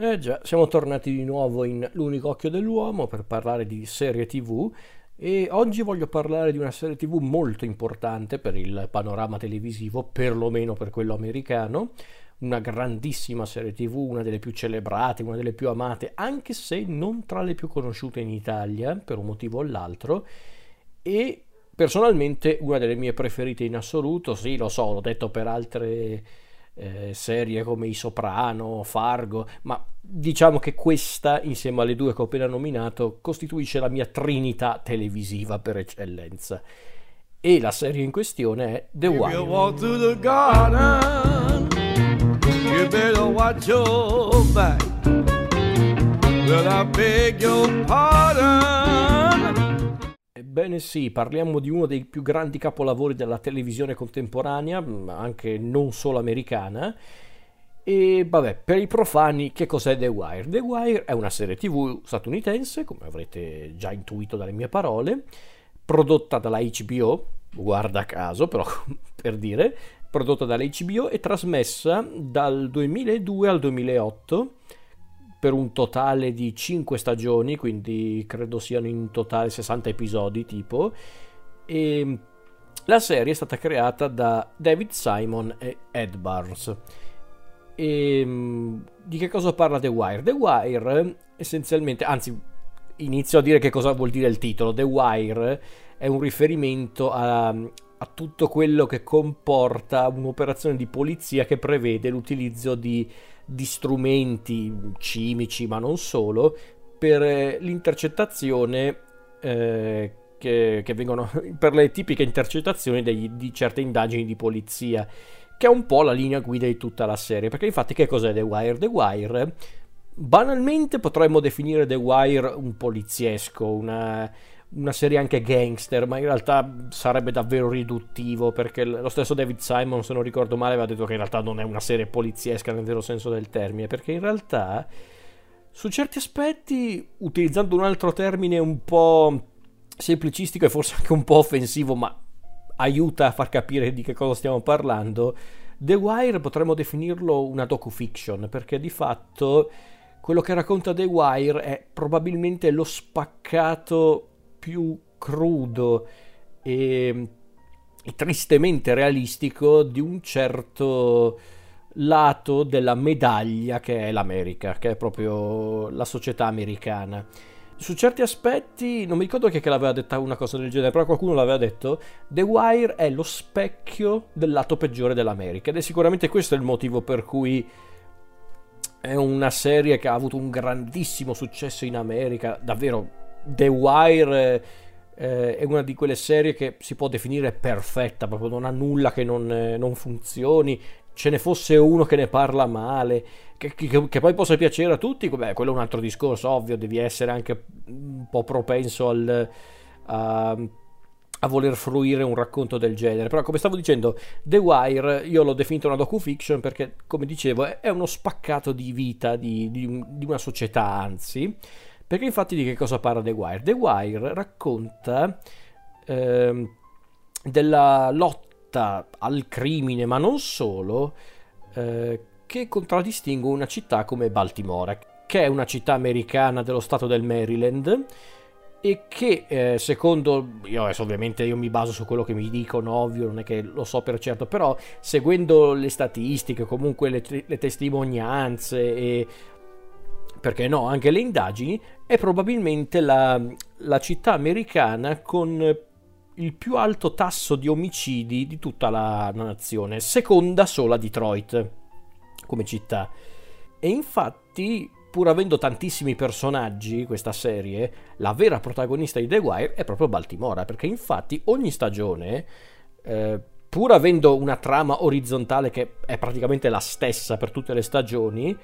Eh già, siamo tornati di nuovo in L'unico occhio dell'uomo per parlare di serie TV e oggi voglio parlare di una serie TV molto importante per il panorama televisivo, perlomeno per quello americano, una grandissima serie TV, una delle più celebrate, una delle più amate, anche se non tra le più conosciute in Italia per un motivo o l'altro e personalmente una delle mie preferite in assoluto, sì, lo so, l'ho detto per altre eh, serie come I Soprano, Fargo, ma diciamo che questa, insieme alle due che ho appena nominato, costituisce la mia trinità televisiva per eccellenza. E la serie in questione è The Wire. Ebbene sì, parliamo di uno dei più grandi capolavori della televisione contemporanea, anche non solo americana. E vabbè, per i profani, che cos'è The Wire? The Wire è una serie TV statunitense, come avrete già intuito dalle mie parole, prodotta dalla HBO, guarda caso, però per dire, prodotta dalla HBO e trasmessa dal 2002 al 2008 per un totale di 5 stagioni, quindi credo siano in totale 60 episodi tipo. E la serie è stata creata da David Simon e Ed Barnes. E mm, di che cosa parla The Wire? The Wire essenzialmente, anzi inizio a dire che cosa vuol dire il titolo. The Wire è un riferimento a, a tutto quello che comporta un'operazione di polizia che prevede l'utilizzo di di strumenti cimici, ma non solo, per eh, l'intercettazione eh, che, che, vengono per le tipiche intercettazioni degli, di certe indagini di polizia, che è un po' la linea guida di tutta la serie. Perché infatti che cos'è The Wire? The Wire banalmente potremmo definire The Wire un poliziesco, una, una serie anche gangster, ma in realtà sarebbe davvero riduttivo perché lo stesso David Simon, se non ricordo male, aveva detto che in realtà non è una serie poliziesca nel vero senso del termine, perché in realtà su certi aspetti, utilizzando un altro termine un po' semplicistico e forse anche un po' offensivo, ma aiuta a far capire di che cosa stiamo parlando, The Wire potremmo definirlo una docu-fiction, perché di fatto quello che racconta The Wire è probabilmente lo spaccato più crudo e, e tristemente realistico di un certo lato della medaglia che è l'America, che è proprio la società americana. Su certi aspetti, non mi ricordo chi che l'aveva detta una cosa del genere, però qualcuno l'aveva detto, The Wire è lo specchio del lato peggiore dell'America ed è sicuramente questo il motivo per cui è una serie che ha avuto un grandissimo successo in America, davvero The Wire eh, è una di quelle serie che si può definire perfetta, proprio non ha nulla che non, eh, non funzioni. Ce ne fosse uno che ne parla male, che, che, che, poi possa piacere a tutti, beh, quello è un altro discorso, ovvio, devi essere anche un po' propenso al, a, a voler fruire un racconto del genere. Però, come stavo dicendo, The Wire io l'ho definito una docu-fiction perché, come dicevo, è uno spaccato di vita di, di, di una società, anzi perché infatti di che cosa parla The Wire? The Wire racconta eh, della lotta al crimine, ma non solo, eh, che contraddistingue una città come Baltimora, che è una città americana dello stato del Maryland e che eh, secondo io adesso ovviamente io mi baso su quello che mi dicono ovvio non è che lo so per certo però seguendo le statistiche comunque le, le testimonianze e perché no, anche le indagini, è probabilmente la, la città americana con il più alto tasso di omicidi di tutta la nazione, seconda sola Detroit come città. E infatti, pur avendo tantissimi personaggi, questa serie, la vera protagonista di The Wire è proprio Baltimora, perché infatti ogni stagione, eh, pur avendo una trama orizzontale che è praticamente la stessa per tutte le stagioni,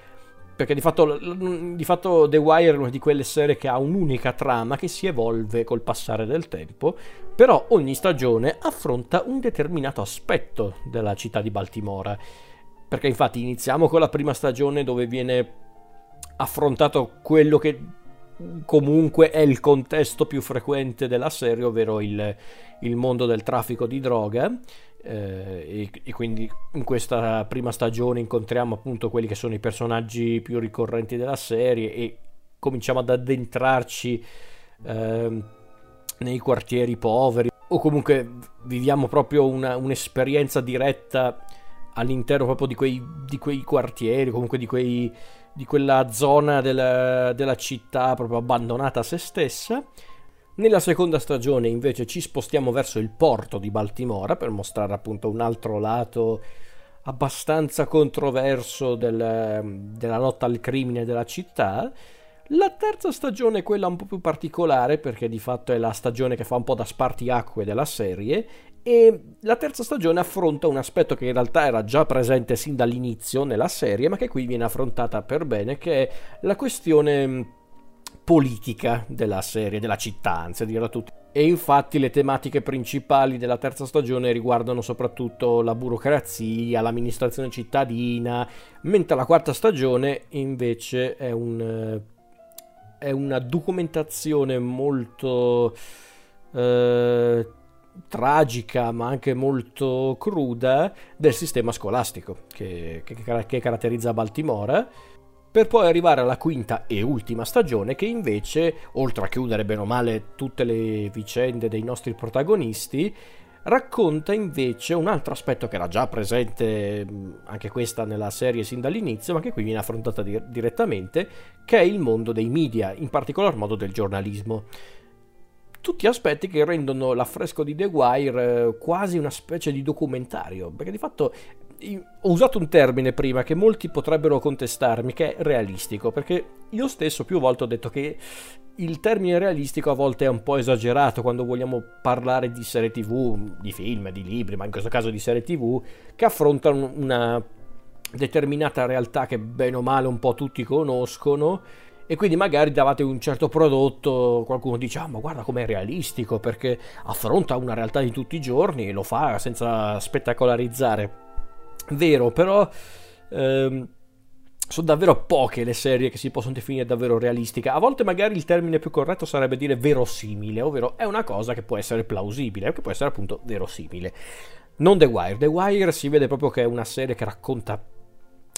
perché di fatto, di fatto, The Wire è una di quelle serie che ha un'unica trama che si evolve col passare del tempo, però ogni stagione affronta un determinato aspetto della città di Baltimora. Perché infatti iniziamo con la prima stagione dove viene affrontato quello che comunque è il contesto più frequente della serie, ovvero il, il mondo del traffico di droga. Eh, e, e, quindi in questa prima stagione incontriamo appunto quelli che sono i personaggi più ricorrenti della serie e cominciamo ad addentrarci eh, nei quartieri poveri o comunque viviamo proprio una, un'esperienza diretta all'interno proprio di quei, di quei quartieri, comunque di, quei, di quella zona della, della città proprio abbandonata a se stessa. Nella seconda stagione invece ci spostiamo verso il porto di Baltimora per mostrare appunto un altro lato abbastanza controverso del, della lotta al crimine della città. La terza stagione è quella un po' più particolare perché di fatto è la stagione che fa un po' da spartiacque della serie e la terza stagione affronta un aspetto che in realtà era già presente sin dall'inizio nella serie ma che qui viene affrontata per bene che è la questione politica della serie, della città, anzi a dirla tutti. E infatti le tematiche principali della terza stagione riguardano soprattutto la burocrazia, l'amministrazione cittadina, mentre la quarta stagione invece è un è una documentazione molto eh, tragica ma anche molto cruda del sistema scolastico che, che, che caratterizza Baltimora per poi arrivare alla quinta e ultima stagione che invece, oltre a chiudere bene o male tutte le vicende dei nostri protagonisti, racconta invece un altro aspetto che era già presente anche questa nella serie sin dall'inizio, ma che qui viene affrontata di- direttamente, che è il mondo dei media, in particolar modo del giornalismo. Tutti aspetti che rendono l'affresco di The Wire eh, quasi una specie di documentario, perché di fatto ho usato un termine prima che molti potrebbero contestarmi, che è realistico, perché io stesso più volte ho detto che il termine realistico a volte è un po' esagerato quando vogliamo parlare di serie tv, di film, di libri, ma in questo caso di serie tv, che affrontano una determinata realtà che bene o male un po' tutti conoscono e quindi magari davate un certo prodotto, qualcuno dice ah ma guarda com'è realistico perché affronta una realtà di tutti i giorni e lo fa senza spettacolarizzare. Vero, però ehm, sono davvero poche le serie che si possono definire davvero realistiche. A volte magari il termine più corretto sarebbe dire verosimile, ovvero è una cosa che può essere plausibile, che può essere appunto verosimile. Non The Wire. The Wire si vede proprio che è una serie che racconta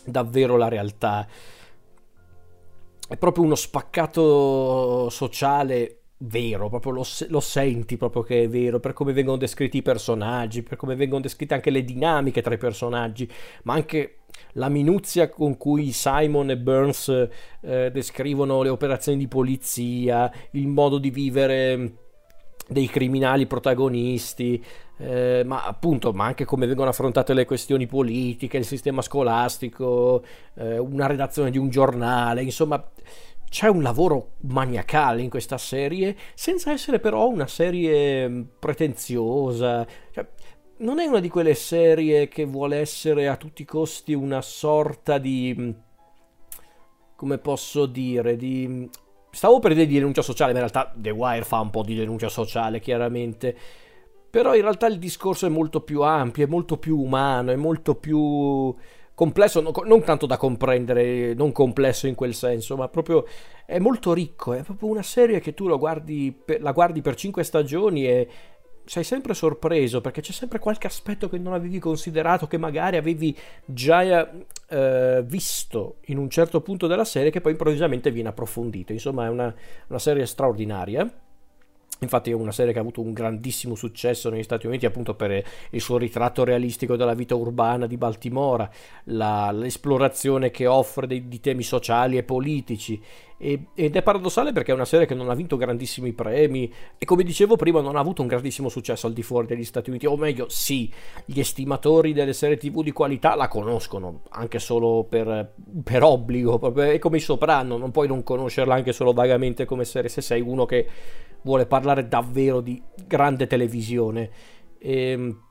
davvero la realtà. È proprio uno spaccato sociale vero, proprio lo, lo, senti proprio che è vero, per come vengono descritti i personaggi, per come vengono descritte anche le dinamiche tra i personaggi, ma anche la minuzia con cui Simon e Burns eh, descrivono le operazioni di polizia, il modo di vivere dei criminali protagonisti, eh, ma appunto, ma anche come vengono affrontate le questioni politiche, il sistema scolastico, eh, una redazione di un giornale, insomma c'è un lavoro maniacale in questa serie, senza essere però una serie mm, pretenziosa. Cioè, non è una di quelle serie che vuole essere a tutti i costi una sorta di... Mm, come posso dire? Di... Mm, stavo per dire di denuncia sociale, ma in realtà The Wire fa un po' di denuncia sociale, chiaramente. Però in realtà il discorso è molto più ampio, è molto più umano, è molto più complesso, non tanto da comprendere, non complesso in quel senso, ma proprio è molto ricco, è proprio una serie che tu guardi, la guardi per cinque stagioni e sei sempre sorpreso perché c'è sempre qualche aspetto che non avevi considerato, che magari avevi già eh, visto in un certo punto della serie che poi improvvisamente viene approfondito. Insomma è una, una serie straordinaria. Infatti è una serie che ha avuto un grandissimo successo negli Stati Uniti appunto per il suo ritratto realistico della vita urbana di Baltimora, la, l'esplorazione che offre dei, di temi sociali e politici ed è paradossale perché è una serie che non ha vinto grandissimi premi e come dicevo prima non ha avuto un grandissimo successo al di fuori degli Stati Uniti, o meglio sì, gli estimatori delle serie tv di qualità la conoscono anche solo per, per obbligo, è come i Soprano, non puoi non conoscerla anche solo vagamente come serie se sei uno che vuole parlare davvero di grande televisione. Ehm,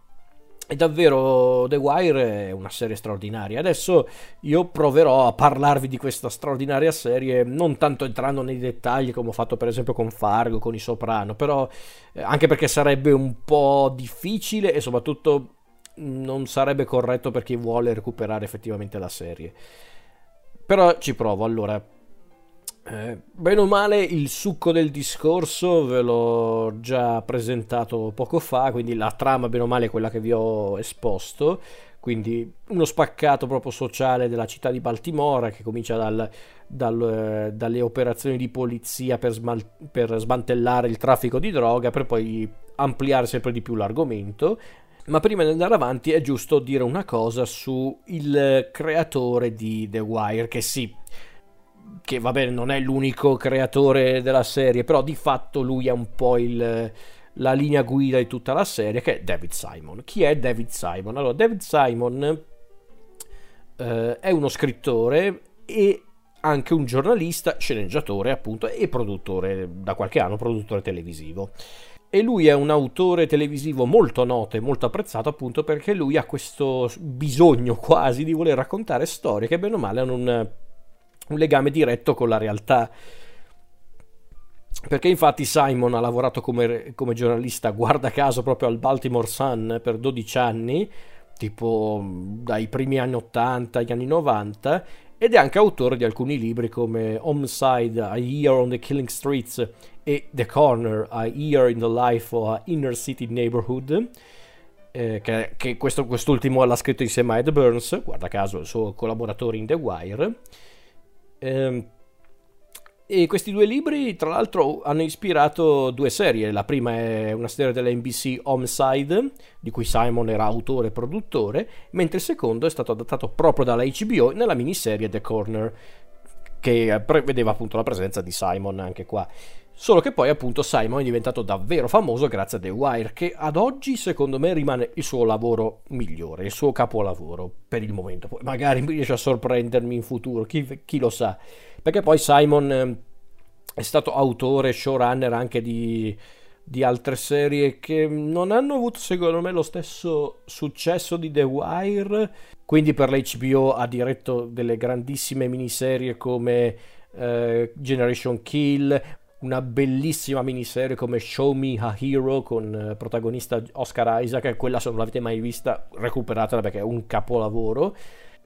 e davvero The Wire è una serie straordinaria. Adesso io proverò a parlarvi di questa straordinaria serie, non tanto entrando nei dettagli come ho fatto per esempio con Fargo, con i Soprano, però eh, anche perché sarebbe un po' difficile e soprattutto non sarebbe corretto per chi vuole recuperare effettivamente la serie. Però ci provo, allora. Eh, bene o male il succo del discorso ve l'ho già presentato poco fa, quindi la trama bene o male è quella che vi ho esposto, quindi uno spaccato proprio sociale della città di Baltimora che comincia dal, dal, eh, dalle operazioni di polizia per, smal- per smantellare il traffico di droga per poi ampliare sempre di più l'argomento. Ma prima di andare avanti è giusto dire una cosa su il creatore di The Wire, che sì, che va bene, non è l'unico creatore della serie, però di fatto lui è un po' il, la linea guida di tutta la serie, che è David Simon. Chi è David Simon? Allora, David Simon eh, è uno scrittore e anche un giornalista, sceneggiatore appunto e produttore da qualche anno, produttore televisivo. E lui è un autore televisivo molto noto e molto apprezzato appunto perché lui ha questo bisogno quasi di voler raccontare storie che bene o male hanno un un legame diretto con la realtà. Perché infatti Simon ha lavorato come, come, giornalista, guarda caso, proprio al Baltimore Sun per 12 anni, tipo dai primi anni 80 agli anni 90, ed è anche autore di alcuni libri come Homicide, A Year on the Killing Streets e The Corner, A Year in the Life of a Inner City Neighborhood. Eh, che, che questo, quest'ultimo l'ha scritto insieme a Ed Burns, guarda caso, il suo collaboratore in The Wire. Ehm, e questi due libri, tra l'altro, hanno ispirato due serie. La prima è una serie della NBC Homicide, di cui Simon era autore e produttore, mentre il secondo è stato adattato proprio dalla HBO nella miniserie The Corner, che prevedeva appunto la presenza di Simon anche qua. Solo che poi appunto Simon è diventato davvero famoso grazie a The Wire, che ad oggi secondo me rimane il suo lavoro migliore, il suo capolavoro per il momento. Poi magari riesce a sorprendermi in futuro, chi, chi lo sa. Perché poi Simon eh, è stato autore, showrunner anche di, di altre serie che non hanno avuto secondo me lo stesso successo di The Wire. Quindi per l'HBO ha diretto delle grandissime miniserie come uh, Generation Kill, una bellissima miniserie come Show Me a Hero con eh, protagonista Oscar Isaac, quella se non l'avete mai vista recuperatela perché è un capolavoro.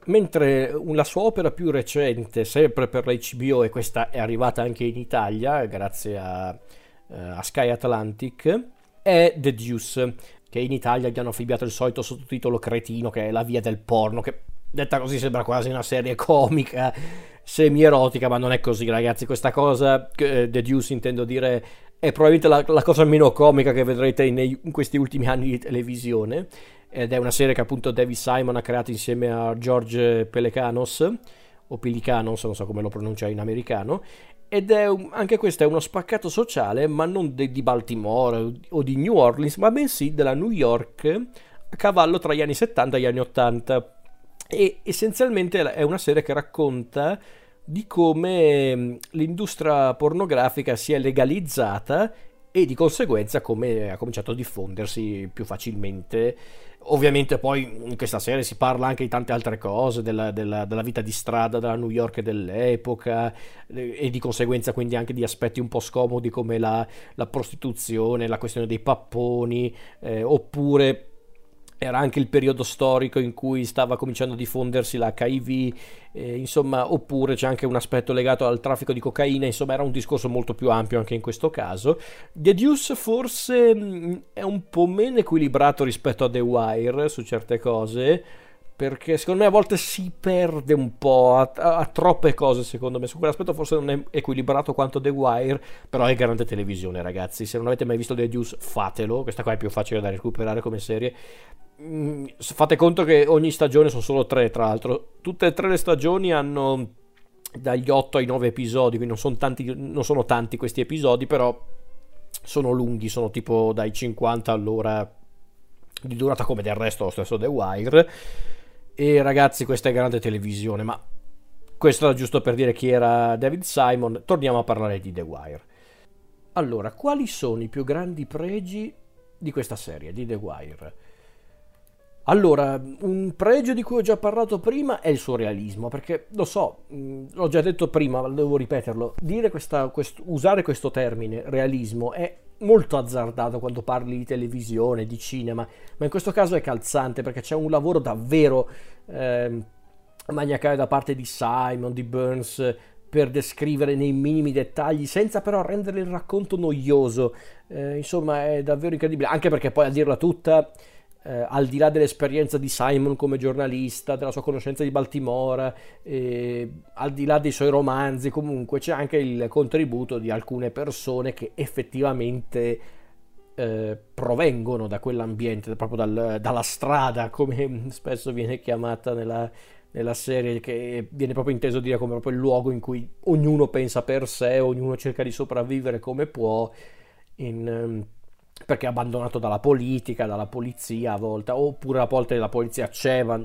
Mentre la sua opera più recente, sempre per la HBO, e questa è arrivata anche in Italia grazie a, eh, a Sky Atlantic, è The Deuce, che in Italia gli hanno affibbiato il solito sottotitolo cretino che è La via del porno, che detta così sembra quasi una serie comica semi-erotica, ma non è così, ragazzi. Questa cosa, eh, The Deuce intendo dire, è probabilmente la, la cosa meno comica che vedrete in, in, questi ultimi anni di televisione. Ed è una serie che appunto David Simon ha creato insieme a George Pelecanos, o Pelicanos, non so come lo pronuncia in americano. Ed è un, anche questo è uno spaccato sociale, ma non de, di Baltimore o di New Orleans, ma bensì della New York a cavallo tra gli anni 70 e gli anni 80 e essenzialmente è una serie che racconta di come mm, l'industria pornografica si è legalizzata e di conseguenza come ha cominciato a diffondersi più facilmente. Ovviamente poi in questa serie si parla anche di tante altre cose, della, della, della vita di strada della New York dell'epoca e di conseguenza quindi anche di aspetti un po' scomodi come la, la prostituzione, la questione dei papponi, eh, oppure era anche il periodo storico in cui stava cominciando a diffondersi l'HIV, eh, insomma, oppure c'è anche un aspetto legato al traffico di cocaina, insomma, era un discorso molto più ampio anche in questo caso. The Deuce forse mm, è un po' meno equilibrato rispetto a The Wire su certe cose, perché secondo me a volte si perde un po' a, a, a, troppe cose secondo me. Su quell'aspetto forse non è equilibrato quanto The Wire però è grande televisione ragazzi. Se non avete mai visto The Deuce fatelo. Questa qua è più facile da recuperare come serie fate conto che ogni stagione sono solo tre tra l'altro tutte e tre le stagioni hanno dagli 8 ai 9 episodi quindi non sono tanti, non sono tanti questi episodi però sono lunghi sono tipo dai 50 all'ora di durata come del resto lo stesso The Wire e ragazzi, questa è grande televisione, ma questo era giusto per dire chi era David Simon. Torniamo a parlare di The Wire. Allora, quali sono i più grandi pregi di questa serie, di The Wire? Allora, un pregio di cui ho già parlato prima è il suo realismo, perché lo so, l'ho già detto prima, ma devo ripeterlo, questa, quest, usare questo termine, realismo, è molto azzardato quando parli di televisione, di cinema, ma in questo caso è calzante perché c'è un lavoro davvero eh, maniacale da parte di Simon, di Burns, per descrivere nei minimi dettagli senza però rendere il racconto noioso. Eh, insomma, è davvero incredibile, anche perché poi a dirla tutta eh, al di là dell'esperienza di Simon come giornalista, della sua conoscenza di Baltimora, eh, al di là dei suoi romanzi, comunque c'è anche il contributo di alcune persone che effettivamente eh, provengono da quell'ambiente, proprio dal, dalla strada, come spesso viene chiamata nella, nella serie, che viene proprio inteso dire come proprio il luogo in cui ognuno pensa per sé, ognuno cerca di sopravvivere come può. In, ehm, perché è abbandonato dalla politica, dalla polizia a volte, oppure a volte la polizia c'è, ma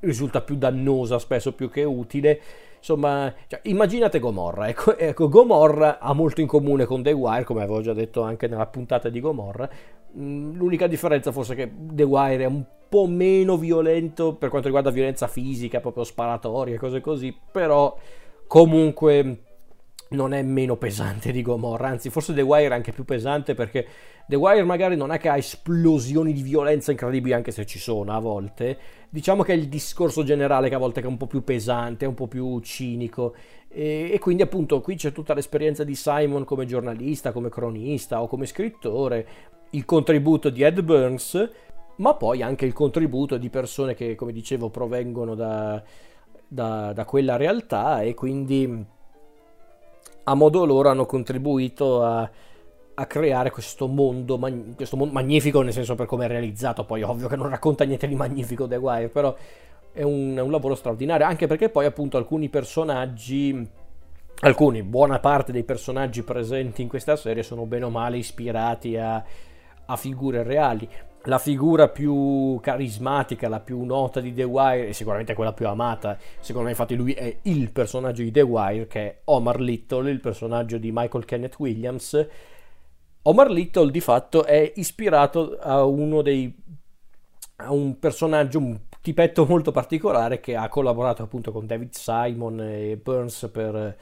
risulta più dannosa spesso più che utile. Insomma, cioè, immaginate Gomorra. Ecco, ecco, Gomorra ha molto in comune con The Wire, come avevo già detto anche nella puntata di Gomorra. Mm, l'unica differenza forse è che The Wire è un po' meno violento per quanto riguarda violenza fisica, proprio sparatorie, cose così, però comunque non è meno pesante di Gomorra, anzi forse The Wire è anche più pesante perché The Wire magari non è che ha esplosioni di violenza incredibili anche se ci sono a volte, diciamo che è il discorso generale che a volte è un po' più pesante, un po' più cinico. E, e quindi appunto qui c'è tutta l'esperienza di Simon come giornalista, come cronista o come scrittore, il contributo di Ed Burns, ma poi anche il contributo di persone che come dicevo provengono da, da, da quella realtà e quindi a modo loro hanno contribuito a, a creare questo mondo, questo mondo, magnifico nel senso per come è realizzato, poi ovvio che non racconta niente di magnifico The Wire, però è un, è un lavoro straordinario, anche perché poi appunto alcuni personaggi, alcuni, buona parte dei personaggi presenti in questa serie sono bene o male ispirati a, a figure reali la figura più carismatica, la più nota di The Wire, e sicuramente quella più amata, secondo me infatti lui è il personaggio di The Wire, che è Omar Little, il personaggio di Michael Kenneth Williams. Omar Little di fatto è ispirato a uno dei... a un personaggio, un tipetto molto particolare che ha collaborato appunto con David Simon e Burns per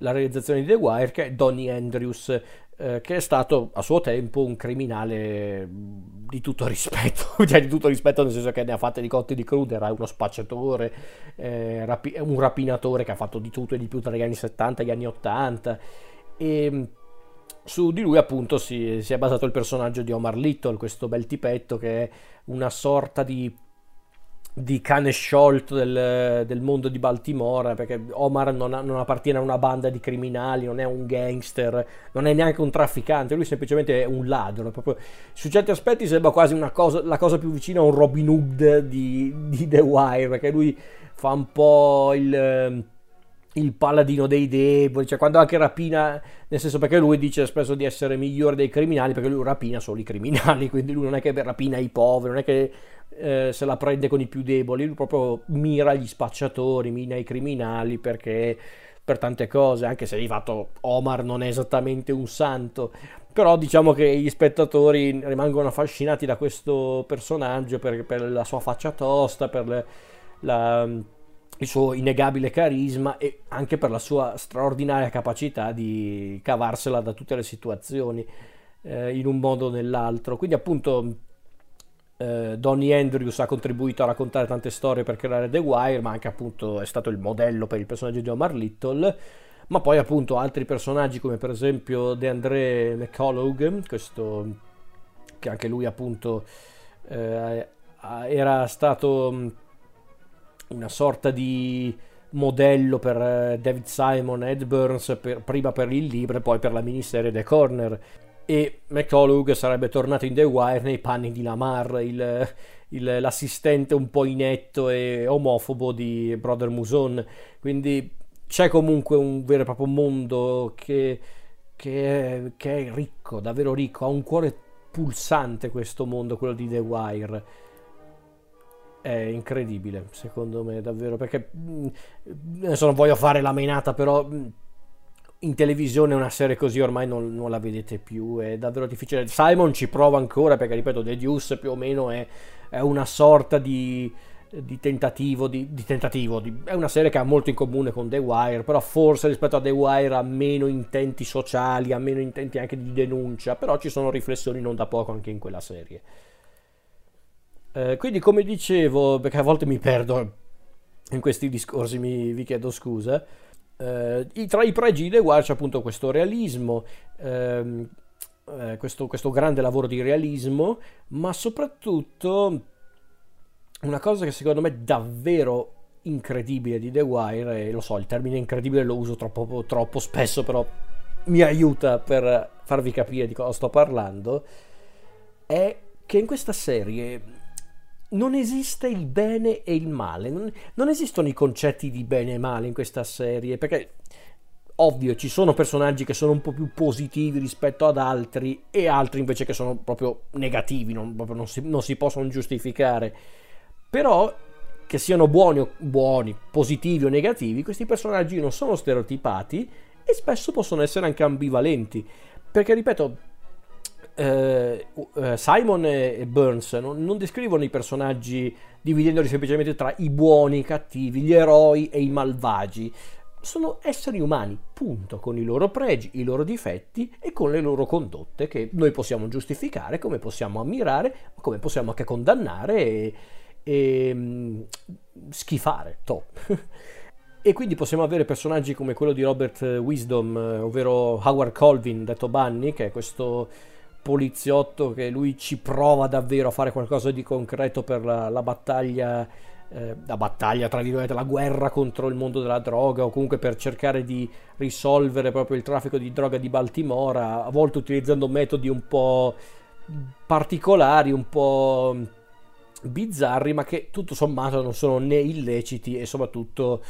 la realizzazione di The Wire, che è Donnie Andrews, eh, che è stato a suo tempo un criminale di tutto rispetto, cioè di tutto rispetto nel senso che ne ha fatte di cotti di crude, era uno spacciatore, eh, rapi- un rapinatore che ha fatto di tutto e di più tra gli anni 70 e gli anni 80 e mm, su di lui appunto si, si è basato il personaggio di Omar Little, questo bel tipetto che è una sorta di di cane sciolto del, del, mondo di Baltimora, perché Omar non, ha, non, appartiene a una banda di criminali, non è un gangster, non è neanche un trafficante, lui semplicemente è un ladro. Proprio, su certi aspetti sembra quasi cosa, la cosa più vicina a un Robin Hood di, di The Wire, perché lui fa un po' il il paladino dei deboli, cioè quando anche rapina, nel senso perché lui dice spesso di essere migliore dei criminali, perché lui rapina solo i criminali, quindi lui non è che rapina i poveri, non è che eh, se la prende con i più deboli, lui proprio mira gli spacciatori, mira i criminali perché per tante cose, anche se di fatto Omar non è esattamente un santo, però diciamo che gli spettatori rimangono affascinati da questo personaggio per, per la sua faccia tosta, per le, la il suo innegabile carisma e anche per la sua straordinaria capacità di cavarsela da tutte le situazioni eh, in un modo o nell'altro. Quindi appunto eh, Donnie Andrews ha contribuito a raccontare tante storie per creare The Wire, ma anche appunto è stato il modello per il personaggio di Omar Little. Ma poi appunto altri personaggi come per esempio DeAndre McCullough, questo che anche lui appunto eh, era stato una sorta di modello per eh, David Simon, Ed Burns, per, prima per il libro e poi per la miniserie The Corner. E McCullough sarebbe tornato in The Wire nei panni di Lamar, il, il, l'assistente un po' inetto e omofobo di Brother Muson. Quindi c'è comunque un vero e proprio mondo che, che, è, che è ricco, davvero ricco, ha un cuore pulsante questo mondo, quello di The Wire è incredibile, secondo me, davvero, perché mm, adesso non voglio fare la menata, però mm, in televisione una serie così ormai non, non, la vedete più, è davvero difficile. Simon ci prova ancora, perché ripeto, The Deuce più o meno è, è una sorta di, di tentativo, di, di tentativo di, è una serie che ha molto in comune con The Wire, però forse rispetto a The Wire ha meno intenti sociali, ha meno intenti anche di denuncia, però ci sono riflessioni non da poco anche in quella serie. Eh, quindi come dicevo, perché a volte mi perdo in questi discorsi, mi, vi chiedo scusa, eh, tra i pregi di The Wire c'è appunto questo realismo, ehm, eh, questo, questo grande lavoro di realismo, ma soprattutto una cosa che secondo me è davvero incredibile di The Wire, e lo so, il termine incredibile lo uso troppo, troppo spesso, però mi aiuta per farvi capire di cosa sto parlando, è che in questa serie non esiste il bene e il male, non, non, esistono i concetti di bene e male in questa serie, perché ovvio ci sono personaggi che sono un po' più positivi rispetto ad altri e altri invece che sono proprio negativi, non, proprio non, si, non si, possono giustificare, però che siano buoni, o, buoni, positivi o negativi, questi personaggi non sono stereotipati e spesso possono essere anche ambivalenti, perché ripeto, Simon e Burns non, descrivono i personaggi dividendoli semplicemente tra i buoni i cattivi, gli eroi e i malvagi. Sono esseri umani, punto, con i loro pregi, i loro difetti e con le loro condotte che noi possiamo giustificare, come possiamo ammirare, come possiamo anche condannare e, e mm, schifare. To. e quindi possiamo avere personaggi come quello di Robert Wisdom, eh, ovvero Howard Colvin, detto Bunny, che è questo poliziotto che lui ci prova davvero a fare qualcosa di concreto per la, la battaglia, eh, la battaglia tra virgolette, la guerra contro il mondo della droga o comunque per cercare di risolvere proprio il traffico di droga di Baltimora, a volte utilizzando metodi un po' particolari, un po' bizzarri, ma che tutto sommato non sono né illeciti e soprattutto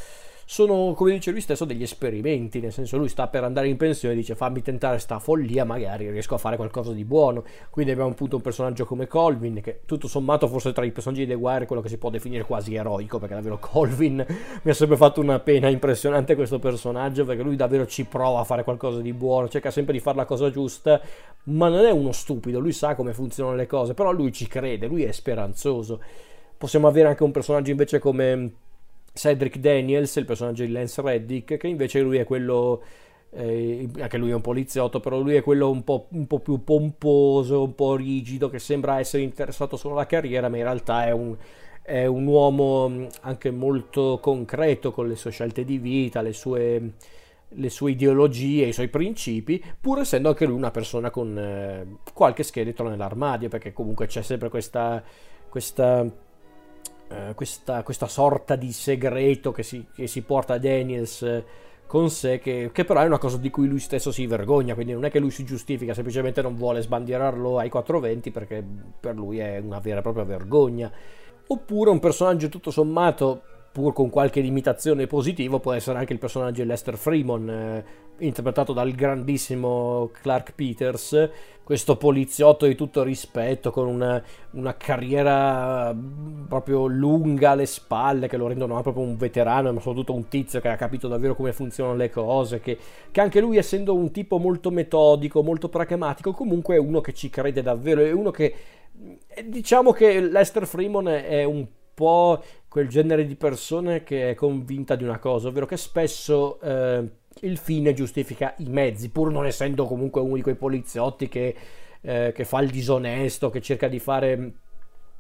sono, come dice lui stesso, degli esperimenti, nel senso lui sta per andare in pensione e dice fammi tentare sta follia, magari riesco a fare qualcosa di buono. Quindi abbiamo appunto un personaggio come Colvin, che tutto sommato forse tra i personaggi di The Wire è quello che si può definire quasi eroico, perché davvero Colvin mi ha sempre fatto una pena impressionante questo personaggio, perché lui davvero ci prova a fare qualcosa di buono, cerca sempre di fare la cosa giusta, ma non è uno stupido, lui sa come funzionano le cose, però lui ci crede, lui è speranzoso. Possiamo avere anche un personaggio invece come Cedric Daniels, il personaggio di Lance Reddick, che invece lui è quello, eh, anche lui è un poliziotto, però lui è quello un po', un po', più pomposo, un po' rigido, che sembra essere interessato solo alla carriera, ma in realtà è un, è un uomo mm, anche molto concreto con le sue scelte di vita, le sue, le sue ideologie, i suoi principi, pur essendo anche lui una persona con eh, qualche scheletro nell'armadio, perché comunque c'è sempre questa... questa eh, questa, questa, sorta di segreto che si, che si porta Daniels eh, con sé, che, che, però è una cosa di cui lui stesso si vergogna, quindi non è che lui si giustifica, semplicemente non vuole sbandierarlo ai 420 perché per lui è una vera e propria vergogna. Oppure un personaggio tutto sommato pur con qualche limitazione positiva, può essere anche il personaggio di Lester Freeman, eh, interpretato dal grandissimo Clark Peters, questo poliziotto di tutto rispetto, con una, una, carriera mm, proprio lunga alle spalle, che lo rendono proprio un veterano, ma soprattutto un tizio che ha capito davvero come funzionano le cose, che, che anche lui essendo un tipo molto metodico, molto pragmatico, comunque è uno che ci crede davvero, è uno che eh, diciamo che Lester Freeman è un po' quel genere di persone che è convinta di una cosa, ovvero che spesso eh, il fine giustifica i mezzi, pur non essendo comunque uno di quei poliziotti che, eh, che fa il disonesto, che cerca di fare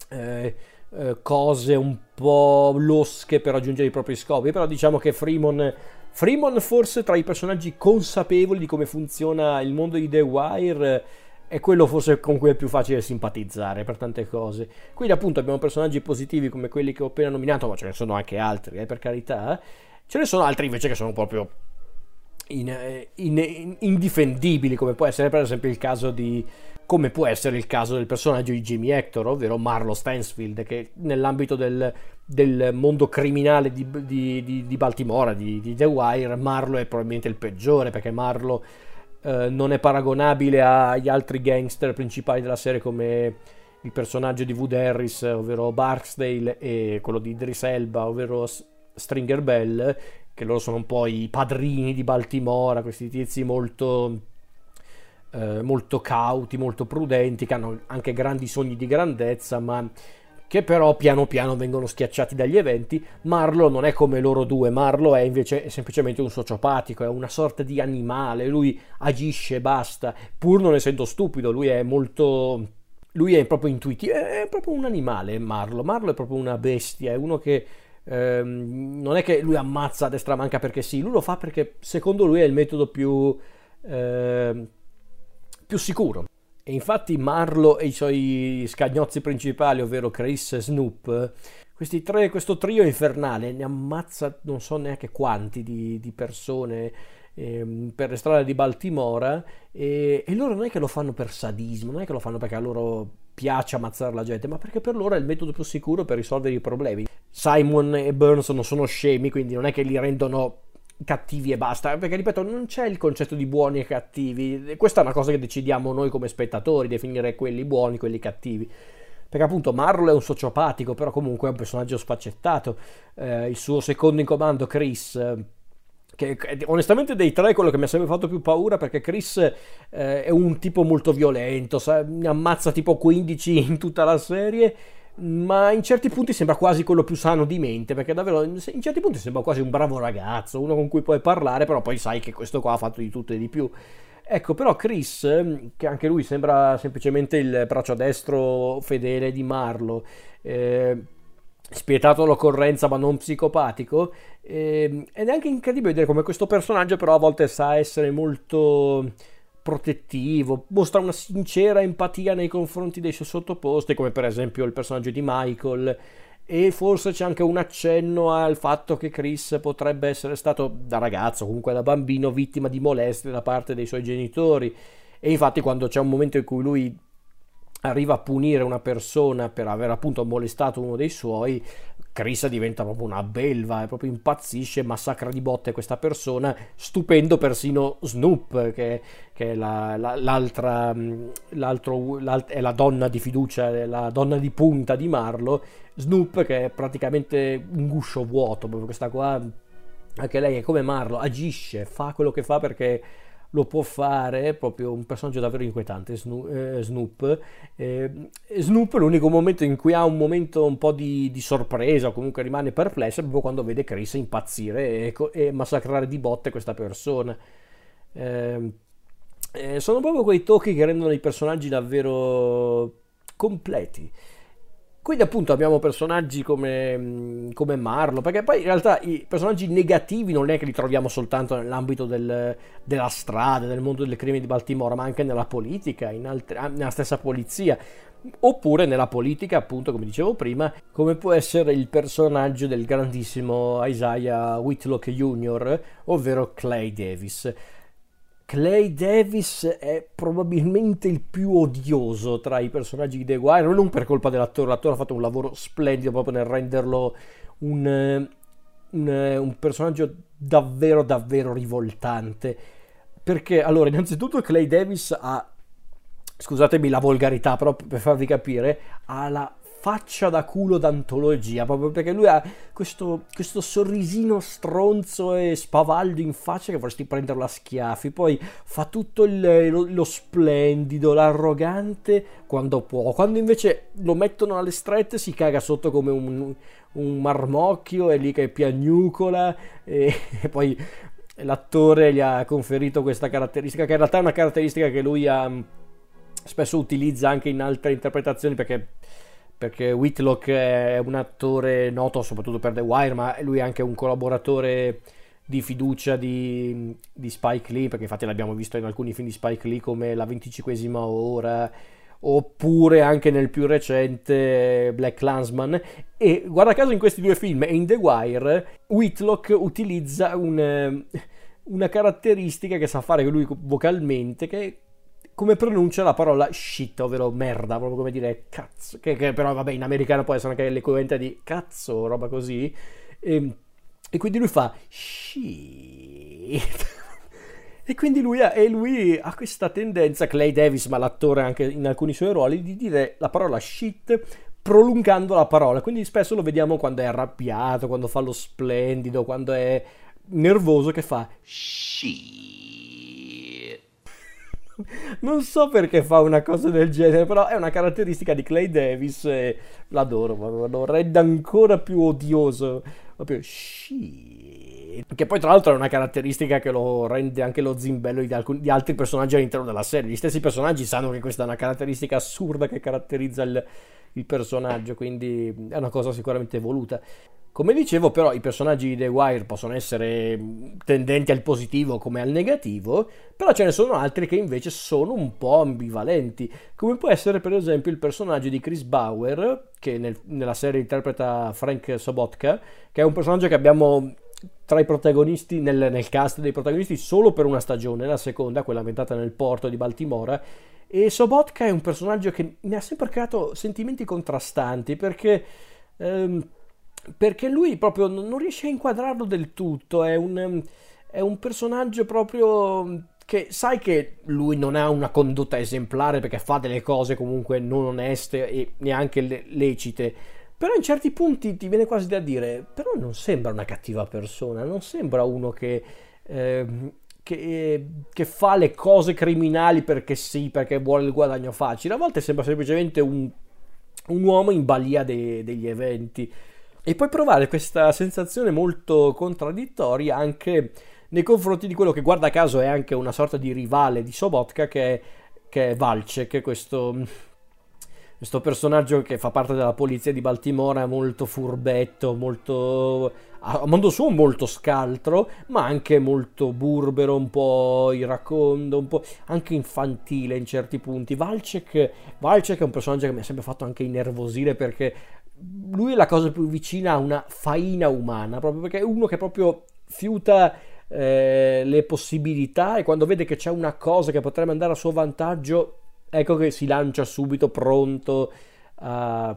eh, eh cose un po' losche per raggiungere i propri scopi. Però diciamo che Freeman, Freeman forse tra i personaggi consapevoli di come funziona il mondo di The Wire è quello forse con cui è più facile simpatizzare per tante cose. Quindi appunto abbiamo personaggi positivi come quelli che ho appena nominato, ma ce ne sono anche altri, eh, per carità. Ce ne sono altri invece che sono proprio in, in, in, indifendibili, come può essere per esempio il caso di come può essere il caso del personaggio di Jimmy Hector, ovvero Marlo Stansfield, che nell'ambito del, del mondo criminale di, di, di, di Baltimora, di, The Wire, Marlo è probabilmente il peggiore, perché Marlo eh, non è paragonabile agli altri gangster principali della serie come il personaggio di Wood Harris, ovvero Barksdale, e quello di Idris Elba, ovvero Stringer Bell, che loro sono un po' i padrini di Baltimora, questi tizi molto, eh, molto cauti, molto prudenti, che hanno anche grandi sogni di grandezza, ma che però piano piano vengono schiacciati dagli eventi. Marlo non è come loro due, Marlo è invece è semplicemente un sociopatico, è una sorta di animale, lui agisce e basta, pur non essendo stupido, lui è molto... Lui è proprio intuitivo, è proprio un animale Marlo, Marlo è proprio una bestia, è uno che ehm, non è che lui ammazza a destra manca perché sì, lui lo fa perché secondo lui è il metodo più, eh, più sicuro. E infatti Marlo e i suoi scagnozzi principali, ovvero Chris e Snoop, tre, questo trio infernale ne ammazza non so neanche quanti di, di persone ehm, per le strade di Baltimora e, e, loro non è che lo fanno per sadismo, non è che lo fanno perché a loro piace ammazzare la gente, ma perché per loro è il metodo più sicuro per risolvere i problemi. Simon e Burns non sono scemi, quindi non è che li rendono cattivi e basta, perché ripeto, non c'è il concetto di buoni e cattivi, questa è una cosa che decidiamo noi come spettatori, definire quelli buoni, quelli cattivi. Perché appunto Marlo è un sociopatico, però comunque è un personaggio sfaccettato. Eh, il suo secondo in comando, Chris, che onestamente dei tre è quello che mi ha sempre fatto più paura perché Chris eh, è un tipo molto violento, sa, ammazza tipo 15 in tutta la serie ma in certi punti sembra quasi quello più sano di mente, perché davvero in certi punti sembra quasi un bravo ragazzo, uno con cui puoi parlare, però poi sai che questo qua ha fatto di tutto e di più. Ecco, però Chris, che anche lui sembra semplicemente il braccio destro fedele di Marlo, eh, spietato all'occorrenza ma non psicopatico, eh, ed è anche incredibile vedere come questo personaggio però a volte sa essere molto protettivo, mostra una sincera empatia nei confronti dei suoi sottoposti, come per esempio il personaggio di Michael, e forse c'è anche un accenno al fatto che Chris potrebbe essere stato da ragazzo, comunque da bambino, vittima di molestie da parte dei suoi genitori. E infatti quando c'è un momento in cui lui arriva a punire una persona per aver appunto molestato uno dei suoi, Chris diventa proprio una belva, proprio impazzisce, massacra di botte questa persona, stupendo persino Snoop, che, che è la, la, l'altra, l'altro, l'alt- è la donna di fiducia, la donna di punta di Marlo, Snoop che è praticamente un guscio vuoto, proprio questa qua, anche lei è come Marlo, agisce, fa quello che fa perché lo può fare, proprio un personaggio davvero inquietante, eh, Snoop. Eh, Snoop l'unico momento in cui ha un momento un po' di, di sorpresa o comunque rimane perplesso è proprio quando vede Chris impazzire e, e massacrare di botte questa persona. Eh, eh, sono proprio quei tocchi che rendono i personaggi davvero completi. Quindi appunto abbiamo personaggi come, mm, come, Marlo, perché poi in realtà i personaggi negativi non è che li troviamo soltanto nell'ambito del, della strada, del mondo delle crimini di Baltimora, ma anche nella politica, altre, ah, nella stessa polizia, oppure nella politica, appunto, come dicevo prima, come può essere il personaggio del grandissimo Isaiah Whitlock Jr., ovvero Clay Davis. Clay Davis è probabilmente il più odioso tra i personaggi di The Wire, non per colpa dell'attore, l'attore ha fatto un lavoro splendido proprio nel renderlo un, un, un personaggio davvero davvero rivoltante. Perché allora, innanzitutto Clay Davis ha scusatemi la volgarità, però per farvi capire, ha la faccia da culo d'antologia, proprio perché lui ha questo, questo, sorrisino stronzo e spavaldo in faccia che vorresti prenderlo a schiaffi, poi fa tutto il, lo, lo, splendido, l'arrogante quando può, quando invece lo mettono alle strette si caga sotto come un, un marmocchio, è lì che piagnucola e, e poi l'attore gli ha conferito questa caratteristica che in realtà è una caratteristica che lui ha spesso utilizza anche in altre interpretazioni perché perché Whitlock è un attore noto soprattutto per The Wire, ma lui è anche un collaboratore di fiducia di, di Spike Lee, perché infatti l'abbiamo visto in alcuni film di Spike Lee come La venticinquesima ora, oppure anche nel più recente Black Clansman. E guarda caso in questi due film e in The Wire, Whitlock utilizza un, una caratteristica che sa fare lui vocalmente, che come pronuncia la parola shit, ovvero merda, proprio come dire cazzo, che, che però vabbè in americano può essere anche l'equivalente di cazzo, roba così, e, ehm, e quindi lui fa shit. E quindi lui ha, e lui ha, questa tendenza, Clay Davis, ma l'attore anche in alcuni suoi ruoli, di dire la parola shit prolungando la parola. Quindi spesso lo vediamo quando è arrabbiato, quando fa lo splendido, quando è nervoso che fa shit non so perché fa una cosa del genere, però è una caratteristica di Clay Davis e l'adoro, lo rende ancora più odioso. Proprio shit. Che poi tra l'altro è una caratteristica che lo rende anche lo zimbello di, alcuni, di altri personaggi all'interno della serie. Gli stessi personaggi sanno che questa è una caratteristica assurda che caratterizza il, il personaggio, quindi è una cosa sicuramente voluta. Come dicevo, però, i personaggi di The Wire possono essere tendenti al positivo come al negativo, però ce ne sono altri che invece sono un po' ambivalenti, come può essere per esempio il personaggio di Chris Bauer, che nel, nella serie interpreta Frank Sobotka, che è un personaggio che abbiamo tra i protagonisti nel, nel, cast dei protagonisti solo per una stagione, la seconda, quella ambientata nel porto di Baltimora. E Sobotka è un personaggio che mi ha sempre creato sentimenti contrastanti perché, ehm, perché lui proprio non riesce a inquadrarlo del tutto. È un, è un personaggio proprio che sai che lui non ha una condotta esemplare perché fa delle cose comunque non oneste e neanche le- lecite però in certi punti ti viene quasi da dire, però non sembra una cattiva persona, non sembra uno che, eh, che, che fa le cose criminali perché sì, perché vuole il guadagno facile, a volte sembra semplicemente un, un uomo in balia de, degli eventi. E puoi provare questa sensazione molto contraddittoria anche nei confronti di quello che guarda caso è anche una sorta di rivale di Sobotka che è, che è Valcek, questo questo personaggio che fa parte della polizia di Baltimora, molto furbetto, molto a modo suo molto scaltro, ma anche molto burbero, un po' iracondo, un po' anche infantile in certi punti. Valcek è un personaggio che mi ha sempre fatto anche innervosire perché lui è la cosa più vicina a una faina umana, proprio perché è uno che proprio fiuta eh, le possibilità e quando vede che c'è una cosa che potrebbe andare a suo vantaggio ecco che si lancia subito pronto a,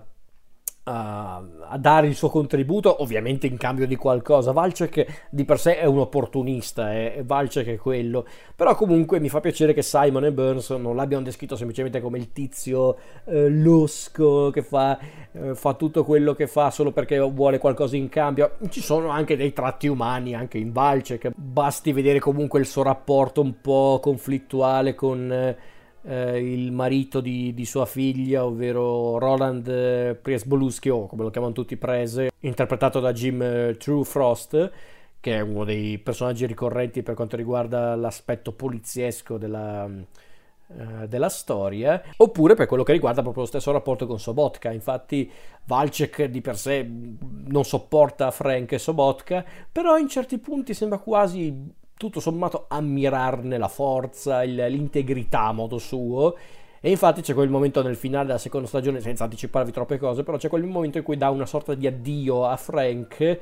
a, a, dare il suo contributo, ovviamente in cambio di qualcosa. Valcek di per sé è un opportunista, eh, Valcek è quello, però comunque mi fa piacere che Simon e Burns non l'abbiano descritto semplicemente come il tizio eh, losco che fa, eh, fa tutto quello che fa solo perché vuole qualcosa in cambio. Ci sono anche dei tratti umani anche in Valcek, basti vedere comunque il suo rapporto un po' conflittuale con eh, eh, il marito di, di, sua figlia, ovvero Roland eh, Priesboluski, o come lo chiamano tutti Prese, interpretato da Jim eh, True Frost, che è uno dei personaggi ricorrenti per quanto riguarda l'aspetto poliziesco della, eh, della storia, oppure per quello che riguarda proprio lo stesso rapporto con Sobotka. Infatti Valcek di per sé non sopporta Frank e Sobotka, però in certi punti sembra quasi tutto sommato ammirarne la forza, il, l'integrità a modo suo. E infatti c'è quel momento nel finale della seconda stagione, senza anticiparvi troppe cose, però c'è quel momento in cui dà una sorta di addio a Frank.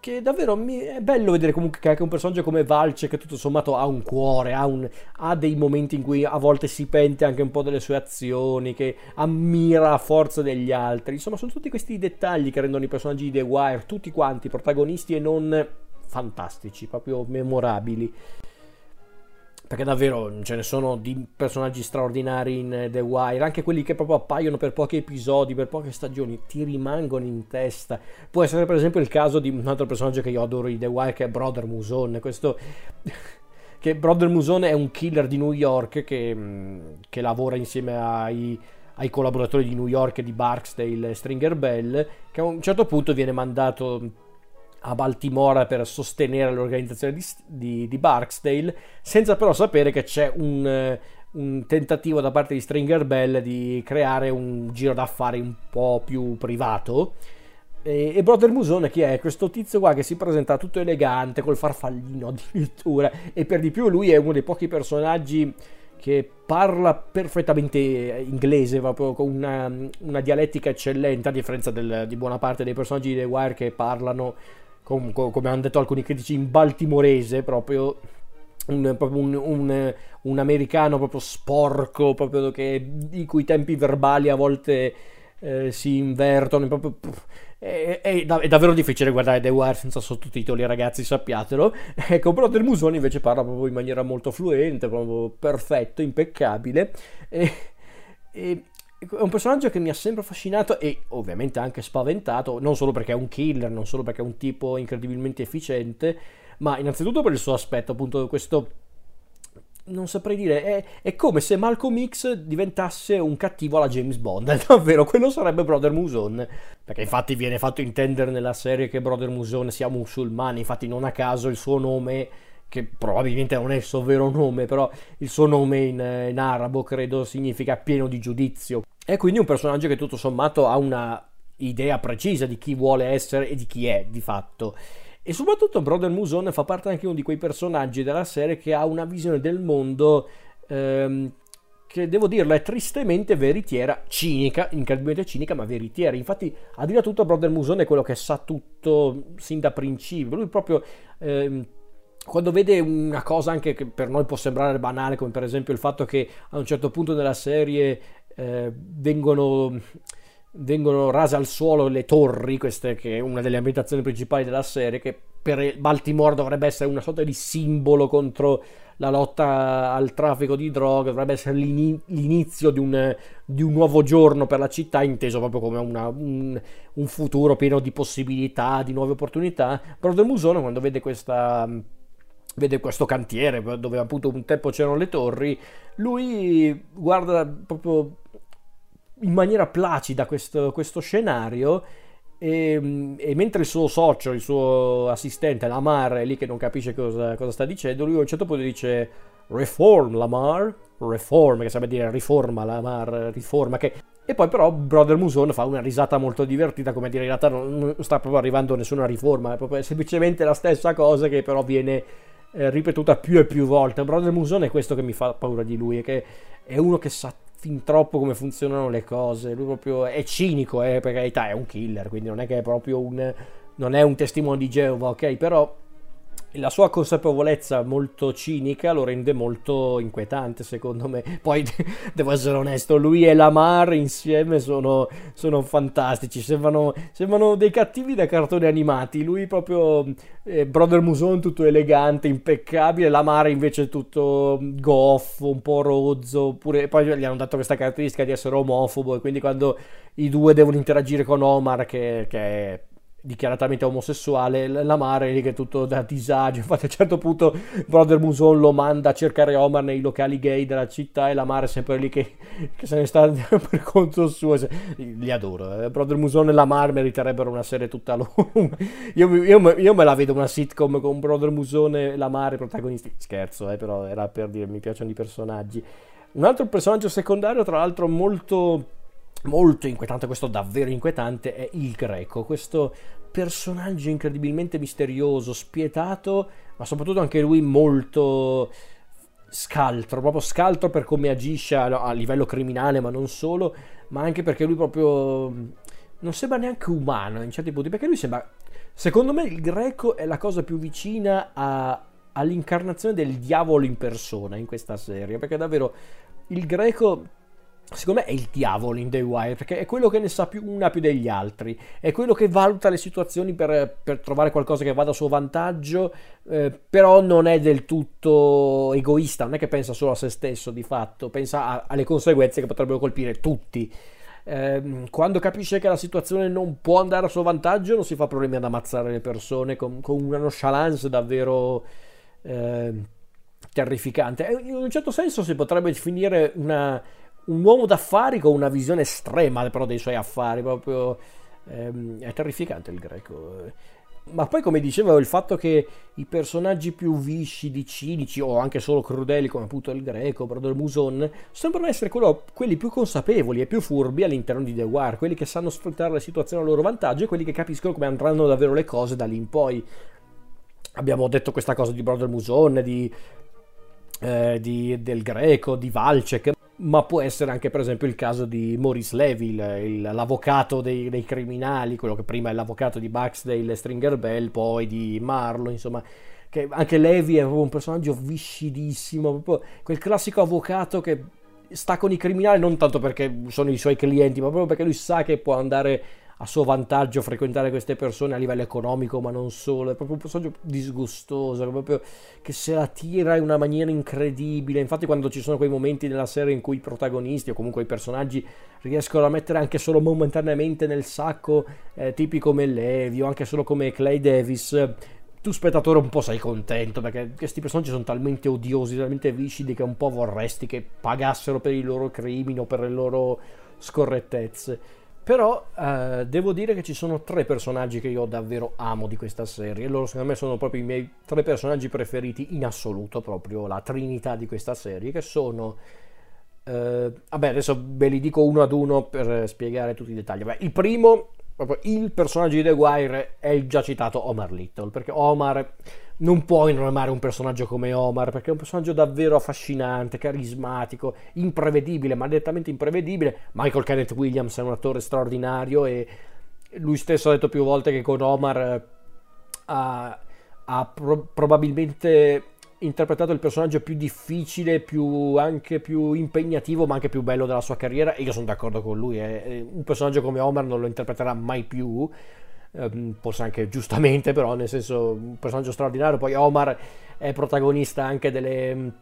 Che davvero mi, è bello vedere comunque che anche un personaggio come Valce, che tutto sommato ha un cuore, ha, un, ha, dei momenti in cui a volte si pente anche un po' delle sue azioni, che ammira la forza degli altri. Insomma, sono tutti questi dettagli che rendono i personaggi di The Wire, tutti quanti, protagonisti e non fantastici, proprio memorabili. Perché davvero ce ne sono di personaggi straordinari in The Wire, anche quelli che proprio appaiono per pochi episodi, per poche stagioni, ti rimangono in testa. Può essere per esempio il caso di un altro personaggio che io adoro di The Wire, che è Brother Muson. Questo che Brother Muson è un killer di New York che, che lavora insieme ai, ai, collaboratori di New York di Barksdale Stringer Bell, che a un certo punto viene mandato a Baltimora per sostenere l'organizzazione di, di, di Barksdale, senza però sapere che c'è un, eh, un, tentativo da parte di Stringer Bell di creare un giro d'affari un po' più privato. E, e Brother Musone chi è? Questo tizio qua che si presenta tutto elegante, col farfallino addirittura, e per di più lui è uno dei pochi personaggi che parla perfettamente inglese, proprio con una, una dialettica eccellente, a differenza del, di buona parte dei personaggi di The Wire che parlano com, com, come hanno detto alcuni critici, in baltimorese proprio. Un, proprio un, un, un, americano proprio sporco, proprio che, i cui tempi verbali a volte eh, si invertono. Proprio, è, è, è, davvero difficile guardare The Wire senza sottotitoli, ragazzi, sappiatelo. Ecco, però Del Musoni invece parla proprio in maniera molto fluente, proprio perfetto, impeccabile. E, e è un personaggio che mi ha sempre affascinato e ovviamente anche spaventato, non solo perché è un killer, non solo perché è un tipo incredibilmente efficiente, ma innanzitutto per il suo aspetto, appunto questo... Non saprei dire, è, è come se Malcolm X diventasse un cattivo alla James Bond, davvero, quello sarebbe Brother Muson, perché infatti viene fatto intendere nella serie che Brother Muson sia musulmano, infatti non a caso il suo nome che probabilmente non è il suo vero nome, però il suo nome in, in arabo credo significa pieno di giudizio. È quindi un personaggio che tutto sommato ha una idea precisa di chi vuole essere e di chi è di fatto. E soprattutto Brother Muson fa parte anche uno di quei personaggi della serie che ha una visione del mondo ehm, che devo dirlo è tristemente veritiera, cinica, incredibilmente cinica, ma veritiera. Infatti, a dire tutto, Brother Muson è quello che sa tutto sin da principio. Lui proprio. Ehm, quando vede una cosa anche che per noi può sembrare banale, come per esempio il fatto che a un certo punto nella serie eh, vengono vengono rase al suolo le torri, queste che è una delle ambientazioni principali della serie, che per Baltimore dovrebbe essere una sorta di simbolo contro la lotta al traffico di droga, dovrebbe essere l'inizio di un, di un nuovo giorno per la città, inteso proprio come una, un, un, futuro pieno di possibilità, di nuove opportunità. Brother Musone quando vede questa vede questo cantiere dove appunto un tempo c'erano le torri, lui guarda proprio in maniera placida questo, questo scenario e, e, mentre il suo socio, il suo assistente Lamar è lì che non capisce cosa, cosa sta dicendo, lui a un certo punto dice reform Lamar, reform che sarebbe dire riforma Lamar, riforma che... E poi però Brother Muson fa una risata molto divertita, come dire in realtà non, non sta proprio arrivando nessuna riforma, è proprio semplicemente la stessa cosa che però viene eh, ripetuta più e più volte. Brother Muson è questo che mi fa paura di lui, è che è uno che sa fin troppo come funzionano le cose. Lui proprio è cinico, eh, per carità, è un killer, quindi non è che è proprio un. non è un testimone di Geova, ok? Però la sua consapevolezza molto cinica lo rende molto inquietante secondo me. Poi devo essere onesto lui e Lamar insieme sono, sono fantastici. Sembrano, sembrano, dei cattivi da cartoni animati. Lui proprio eh, Brother Muson tutto elegante impeccabile. Lamar invece tutto goffo un po' rozzo. Pure, poi gli hanno dato questa caratteristica di essere omofobo. E quindi quando i due devono interagire con Omar che, che è dichiaratamente omosessuale, la mare lì che è tutto da disagio, infatti a un certo punto Brother Muson lo manda a cercare Omar nei locali gay della città e la mare è sempre lì che, che se ne sta per conto suo, li adoro, eh. Brother Muson e la Mare meriterebbero una serie tutta loro, io, io, io, me la vedo una sitcom con Brother Muson e la Mare protagonisti, scherzo eh, però era per dire mi piacciono i personaggi. Un altro personaggio secondario tra l'altro molto molto inquietante, questo davvero inquietante, è il greco, questo personaggio incredibilmente misterioso, spietato, ma soprattutto anche lui molto scaltro, proprio scaltro per come agisce a, livello criminale, ma non solo, ma anche perché lui proprio non sembra neanche umano in certi punti, perché lui sembra, secondo me il greco è la cosa più vicina a, all'incarnazione del diavolo in persona in questa serie, perché davvero il greco secondo me è il diavolo in The Wire perché è quello che ne sa più una più degli altri. È quello che valuta le situazioni per, per trovare qualcosa che vada a suo vantaggio eh, però non è del tutto egoista non è che pensa solo a se stesso di fatto. Pensa a, alle conseguenze che potrebbero colpire tutti. Eh, quando capisce che la situazione non può andare a suo vantaggio non si fa problemi ad ammazzare le persone con, con una nonchalance davvero eh, terrificante. In un certo senso si potrebbe definire una un uomo d'affari con una visione estrema però dei suoi affari, proprio ehm, è terrificante il greco. Ma poi, come dicevo, il fatto che i personaggi più viscidi, cinici o anche solo crudeli, come appunto il greco, Brother Muson, sembrano essere quello, quelli più consapevoli e più furbi all'interno di The War, quelli che sanno sfruttare la situazione a loro vantaggio e quelli che capiscono come andranno davvero le cose da lì in poi. Abbiamo detto questa cosa di Brother Muson, di, eh, di, del greco, di Valcek ma può essere anche per esempio il caso di Maurice Levy, il, il, l'avvocato dei, dei, criminali, quello che prima è l'avvocato di Baxdale Stringer Bell, poi di Marlo, insomma, che anche Levy è un personaggio viscidissimo, proprio quel classico avvocato che sta con i criminali non tanto perché sono i suoi clienti, ma proprio perché lui sa che può andare a suo vantaggio frequentare queste persone a livello economico, ma non solo. È proprio un personaggio disgustoso, proprio che se la tira in una maniera incredibile. Infatti, quando ci sono quei momenti nella serie in cui i protagonisti o comunque i personaggi riescono a mettere anche solo momentaneamente nel sacco eh, tipi come Levi o anche solo come Clay Davis. Tu spettatore un po' sei contento perché questi personaggi sono talmente odiosi, talmente viscidi che un po' vorresti che pagassero per i loro crimini o per le loro scorrettezze. Però eh, devo dire che ci sono tre personaggi che io davvero amo di questa serie. Loro secondo me sono proprio i miei tre personaggi preferiti in assoluto, proprio la trinità di questa serie, che sono... Eh, vabbè, adesso ve li dico uno ad uno per spiegare tutti i dettagli. Beh, il primo proprio il personaggio di The Wire è il già citato Omar Little, perché Omar non puoi non amare un personaggio come Omar, perché è un personaggio davvero affascinante, carismatico, imprevedibile, maledettamente imprevedibile. Michael Kenneth Williams è un attore straordinario e lui stesso ha detto più volte che con Omar eh, ha, ha pro- probabilmente interpretato il personaggio più difficile, più, anche più impegnativo, ma anche più bello della sua carriera. E io sono d'accordo con lui. Eh. Un personaggio come Omar non lo interpreterà mai più. Eh, forse anche giustamente, però, nel senso, un personaggio straordinario. Poi Omar è protagonista anche delle,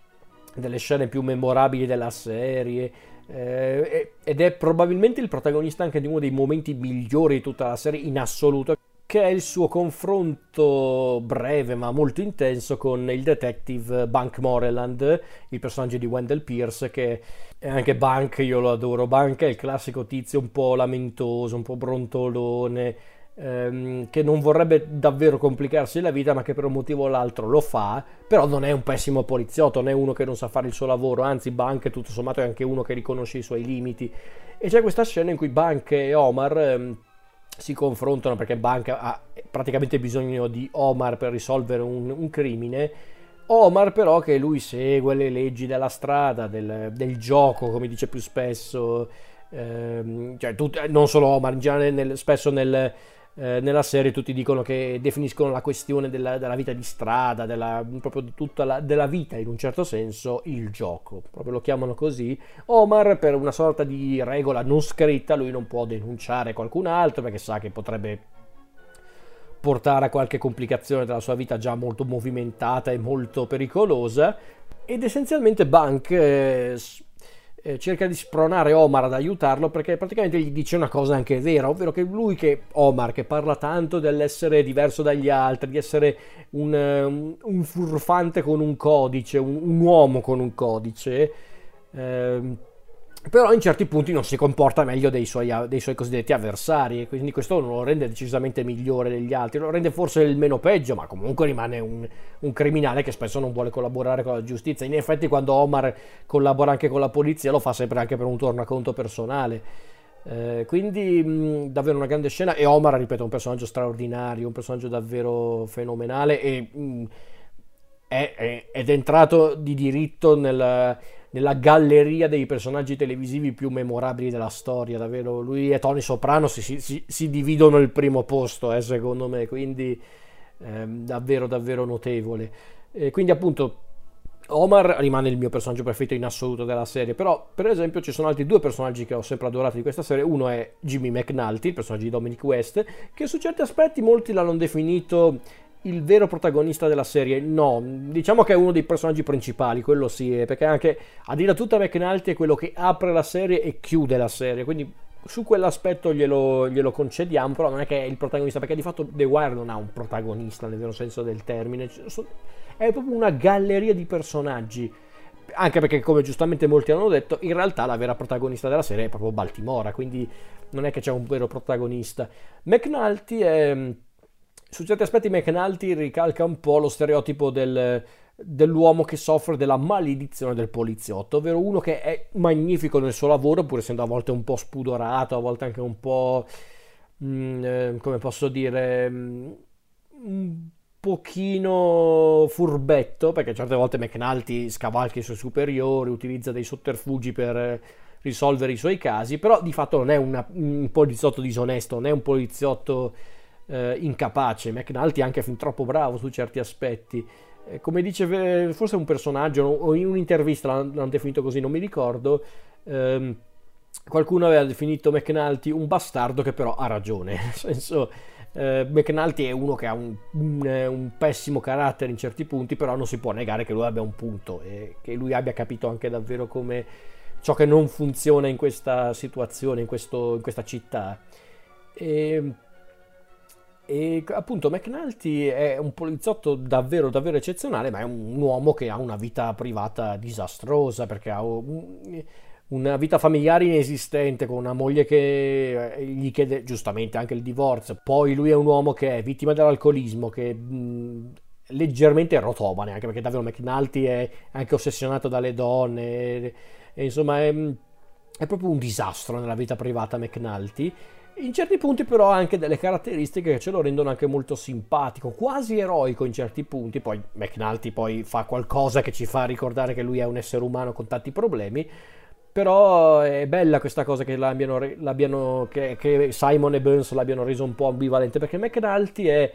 delle scene più memorabili della serie. Eh, ed è probabilmente il protagonista anche di uno dei momenti migliori di tutta la serie in assoluto che è il suo confronto breve ma molto intenso con il detective Bank Moreland, il personaggio di Wendell Pierce, che è anche Bank, io lo adoro. Bank è il classico tizio un po' lamentoso, un po' brontolone, ehm, che non vorrebbe davvero complicarsi la vita, ma che per un motivo o l'altro lo fa, però non è un pessimo poliziotto, non è uno che non sa fare il suo lavoro, anzi Bank tutto sommato è anche uno che riconosce i suoi limiti. E c'è questa scena in cui Bank e Omar... Ehm, si confrontano perché Bank ha praticamente bisogno di Omar per risolvere un, un crimine. Omar però che lui segue le leggi della strada, del, del gioco, come dice più spesso, ehm, cioè, tut, non solo Omar, generale nel, spesso nel, eh, nella serie tutti dicono che definiscono la questione della, della vita di strada, della, proprio di tutta la della vita in un certo senso, il gioco, proprio lo chiamano così. Omar per una sorta di regola non scritta, lui non può denunciare qualcun altro perché sa che potrebbe portare a qualche complicazione della sua vita già molto movimentata e molto pericolosa ed essenzialmente Bank eh, eh, cerca di spronare Omar ad aiutarlo perché praticamente gli dice una cosa anche vera, ovvero che lui che Omar che parla tanto dell'essere diverso dagli altri, di essere un, um, un furfante con un codice, un, un, uomo con un codice, eh, però in certi punti non si comporta meglio dei suoi, dei suoi, cosiddetti avversari e quindi questo non lo rende decisamente migliore degli altri, lo rende forse il meno peggio, ma comunque rimane un, un, criminale che spesso non vuole collaborare con la giustizia. In effetti quando Omar collabora anche con la polizia lo fa sempre anche per un tornaconto personale. Eh, quindi mh, davvero una grande scena e Omar, ripeto, è un personaggio straordinario, un personaggio davvero fenomenale e mh, è, è, ed è entrato di diritto nel nella galleria dei personaggi televisivi più memorabili della storia, davvero. Lui e Tony Soprano si, si, si dividono il primo posto, eh, secondo me, quindi eh, davvero, davvero notevole. E quindi appunto Omar rimane il mio personaggio preferito in assoluto della serie, però per esempio ci sono altri due personaggi che ho sempre adorato di questa serie, uno è Jimmy McNulty, il personaggio di Dominic West, che su certi aspetti molti l'hanno definito il vero protagonista della serie. No, diciamo che è uno dei personaggi principali, quello sì, eh, perché anche a dire tutta McNulty è quello che apre la serie e chiude la serie, quindi su quell'aspetto glielo, glielo, concediamo, però non è che è il protagonista, perché di fatto The Wire non ha un protagonista nel vero senso del termine, è proprio una galleria di personaggi. Anche perché, come giustamente molti hanno detto, in realtà la vera protagonista della serie è proprio Baltimora, quindi non è che c'è un vero protagonista. McNulty è su certi aspetti McNulty ricalca un po' lo stereotipo del, dell'uomo che soffre della maledizione del poliziotto, ovvero uno che è magnifico nel suo lavoro, pur essendo a volte un po' spudorato, a volte anche un po', mh, mm, eh, come posso dire, mh, mm, un pochino furbetto, perché certe volte McNulty scavalca i suoi superiori, utilizza dei sotterfugi per risolvere i suoi casi, però di fatto non è una, un poliziotto disonesto, non è un poliziotto eh, incapace, McNulty è anche fin troppo bravo su certi aspetti. Eh, come dice forse un personaggio, o in un'intervista l'hanno, definito così, non mi ricordo, ehm, qualcuno aveva definito McNulty un bastardo che però ha ragione, nel senso... Uh, McNulty è uno che ha un, un, un, pessimo carattere in certi punti, però non si può negare che lui abbia un punto e che lui abbia capito anche davvero come ciò che non funziona in questa situazione, in, questo, in questa città. E e appunto McNulty è un poliziotto davvero davvero eccezionale, ma è un, uomo che ha una vita privata disastrosa perché ha un, una vita familiare inesistente con una moglie che eh, gli chiede giustamente anche il divorzio. Poi lui è un uomo che è vittima dell'alcolismo, che mh, leggermente rotomane, anche perché davvero McNulty è anche ossessionato dalle donne. E, e insomma è, è proprio un disastro nella vita privata McNulty In certi punti però ha anche delle caratteristiche che ce lo rendono anche molto simpatico, quasi eroico in certi punti, poi McNulty poi fa qualcosa che ci fa ricordare che lui è un essere umano con tanti problemi, però è bella questa cosa che, l'abbiano, l'abbiano, che, che Simon e Burns l'abbiano reso un po' ambivalente, perché McNulty è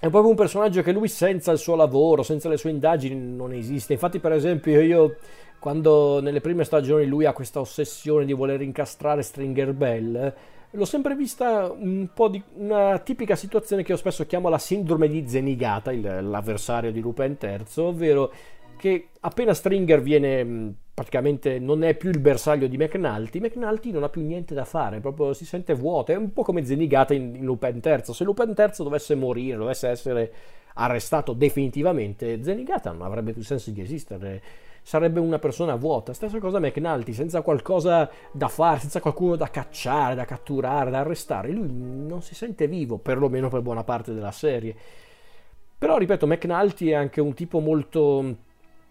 è proprio un personaggio che lui senza il suo lavoro, senza le sue indagini non esiste. Infatti, per esempio, io quando nelle prime stagioni lui ha questa ossessione di voler incastrare Stringer Bell, l'ho sempre vista un po' di una tipica situazione che io spesso chiamo la sindrome di Zenigata, il, l'avversario di Lupin III, ovvero che appena Stringer viene praticamente non è più il bersaglio di McNulty, McNulty non ha più niente da fare, proprio si sente vuoto, è un po' come Zenigata in, in Lupin III. Se Lupin III dovesse morire, dovesse essere arrestato definitivamente, Zenigata non avrebbe più senso di esistere sarebbe una persona vuota. Stessa cosa McNulty, senza qualcosa da fare, senza qualcuno da cacciare, da catturare, da arrestare. Lui non si sente vivo, perlomeno per buona parte della serie. Però, ripeto, McNulty è anche un tipo molto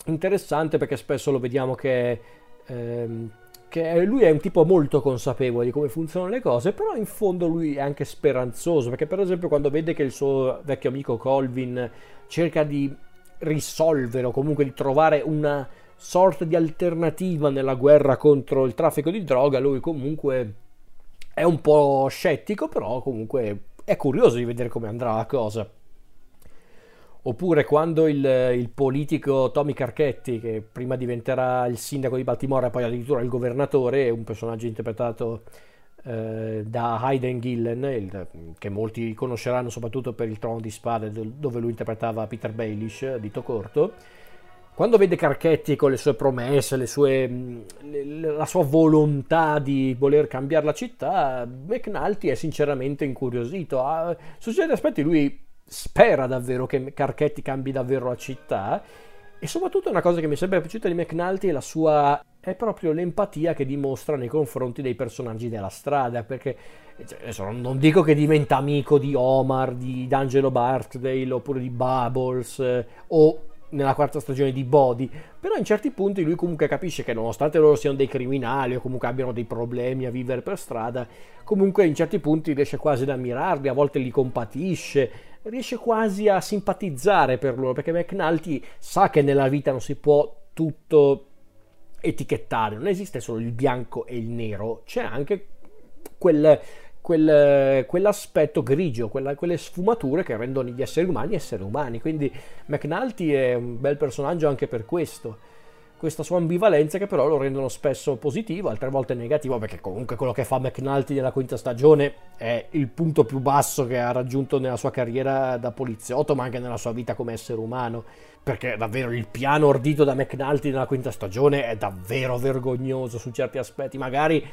interessante perché spesso lo vediamo che, ehm, che lui è un tipo molto consapevole di come funzionano le cose, però in fondo lui è anche speranzoso, perché per esempio quando vede che il suo vecchio amico Colvin cerca di risolvere o comunque di trovare una sorta di alternativa nella guerra contro il traffico di droga, lui comunque è un po' scettico, però comunque è curioso di vedere come andrà la cosa. Oppure quando il, il, politico Tommy Carchetti, che prima diventerà il sindaco di Baltimora e poi addirittura il governatore, è un personaggio interpretato eh, da Hayden Gillen, il, che molti conosceranno soprattutto per il Trono di Spade, dove lui interpretava Peter Baelish, dito corto, quando vede Carchetti con le sue promesse, le sue, le, la sua volontà di voler cambiare la città, McNulty è sinceramente incuriosito. Ah, su certi aspetti lui spera davvero che Carchetti cambi davvero la città e soprattutto una cosa che mi è sempre piaciuta di McNulty è la sua è proprio l'empatia che dimostra nei confronti dei personaggi della strada perché cioè, non dico che diventa amico di Omar, di D'Angelo Bartdale oppure di Bubbles eh, o nella quarta stagione di Body, però in certi punti lui comunque capisce che nonostante loro siano dei criminali o comunque abbiano dei problemi a vivere per strada, comunque in certi punti riesce quasi ad ammirarli, a volte li compatisce, riesce quasi a simpatizzare per loro, perché McNulty sa che nella vita non si può tutto etichettare, non esiste solo il bianco e il nero, c'è anche quel quel, quell'aspetto grigio, quella, quelle sfumature che rendono gli esseri umani esseri umani. Quindi McNulty è un bel personaggio anche per questo. Questa sua ambivalenza che però lo rendono spesso positivo, altre volte negativo, perché comunque quello che fa McNulty nella quinta stagione è il punto più basso che ha raggiunto nella sua carriera da poliziotto, ma anche nella sua vita come essere umano. Perché davvero il piano ordito da McNulty nella quinta stagione è davvero vergognoso su certi aspetti. Magari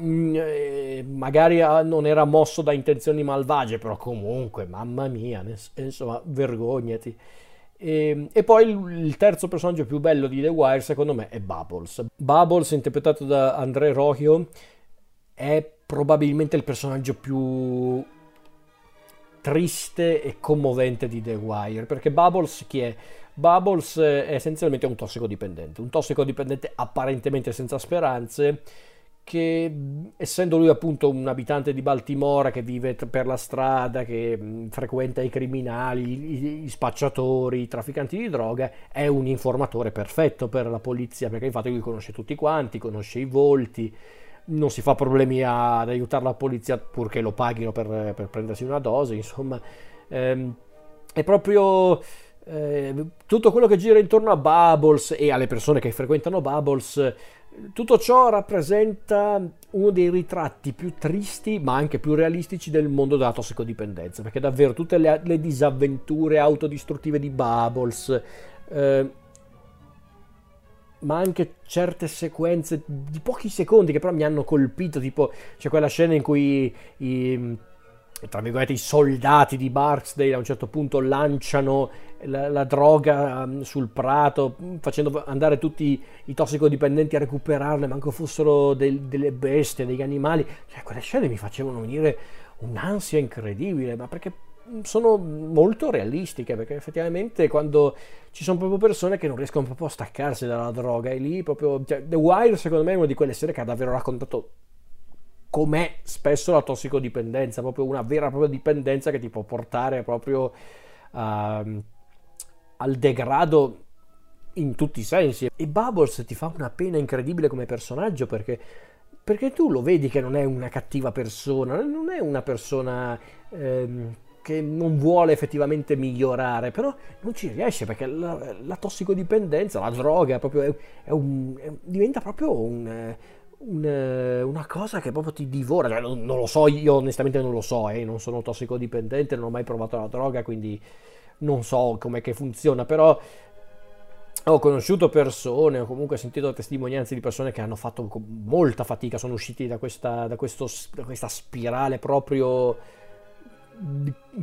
Mm, eh, magari ah, non era mosso da intenzioni malvagie, però comunque, mamma mia, insomma, vergognati. E, ehm, e, poi il, terzo personaggio più bello di The Wire, secondo me, è Bubbles. Bubbles, interpretato da André Rohio, è probabilmente il personaggio più triste e commovente di The Wire, perché Bubbles chi è? Bubbles è essenzialmente un tossicodipendente, un tossicodipendente apparentemente senza speranze, che essendo lui appunto un abitante di Baltimora che vive per la strada, che frequenta i criminali, i, i, spacciatori, i trafficanti di droga, è un informatore perfetto per la polizia perché infatti lui conosce tutti quanti, conosce i volti, non si fa problemi ad aiutare la polizia purché lo paghino per, per prendersi una dose, insomma. Ehm, è proprio... Eh, tutto quello che gira intorno a Bubbles e alle persone che frequentano Bubbles tutto ciò rappresenta uno dei ritratti più tristi ma anche più realistici del mondo della tossicodipendenza, perché davvero tutte le, le disavventure autodistruttive di Bubbles, eh, ma anche certe sequenze di pochi secondi che però mi hanno colpito, tipo c'è quella scena in cui i tra virgolette, i soldati di Barksdale a un certo punto lanciano la, la droga um, sul prato, facendo andare tutti i tossicodipendenti a recuperarle, manco fossero del, delle bestie, degli animali. Cioè, quelle scene mi facevano venire un'ansia incredibile, ma perché sono molto realistiche, perché effettivamente quando ci sono proprio persone che non riescono proprio a staccarsi dalla droga, e lì proprio... Cioè, The Wire secondo me è una di quelle serie che ha davvero raccontato com'è spesso la tossicodipendenza, proprio una vera e propria dipendenza che ti può portare proprio uh, al degrado in tutti i sensi. E Bubbles ti fa una pena incredibile come personaggio perché, perché tu lo vedi che non è una cattiva persona, non è una persona ehm, che non vuole effettivamente migliorare, però non ci riesce perché la, la tossicodipendenza, la droga, proprio è, è un, è, diventa proprio un un, una cosa che proprio ti divora. Cioè, non, non, lo so, io onestamente non lo so, eh, non sono tossicodipendente, non ho mai provato la droga, quindi non so com'è che funziona, però ho conosciuto persone, ho comunque sentito testimonianze di persone che hanno fatto molta fatica, sono usciti da questa, da questo, da questa spirale proprio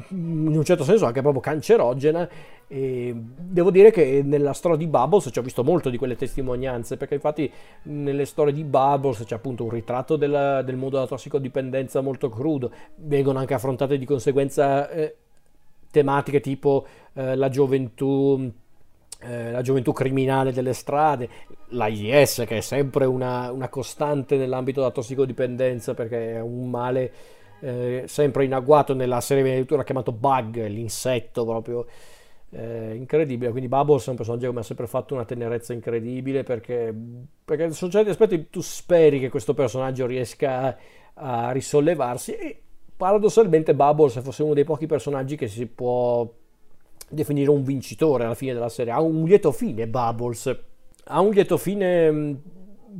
in un certo senso anche proprio cancerogena e devo dire che nella storia di Bubbles ci ho visto molto di quelle testimonianze perché infatti nelle storie di Bubbles c'è appunto un ritratto della, del mondo della tossicodipendenza molto crudo vengono anche affrontate di conseguenza eh, tematiche tipo eh, la gioventù eh, la gioventù criminale delle strade, l'AIDS che è sempre una, una costante nell'ambito della tossicodipendenza perché è un male eh, sempre in agguato nella serie addirittura chiamato Bug, l'insetto proprio eh, incredibile. Quindi Bubbles è un personaggio che mi ha sempre fatto una tenerezza incredibile perché, perché su certi aspetti tu speri che questo personaggio riesca a, a risollevarsi e paradossalmente Bubbles fosse uno dei pochi personaggi che si può definire un vincitore alla fine della serie. Ha un lieto fine Bubbles. Ha un lieto fine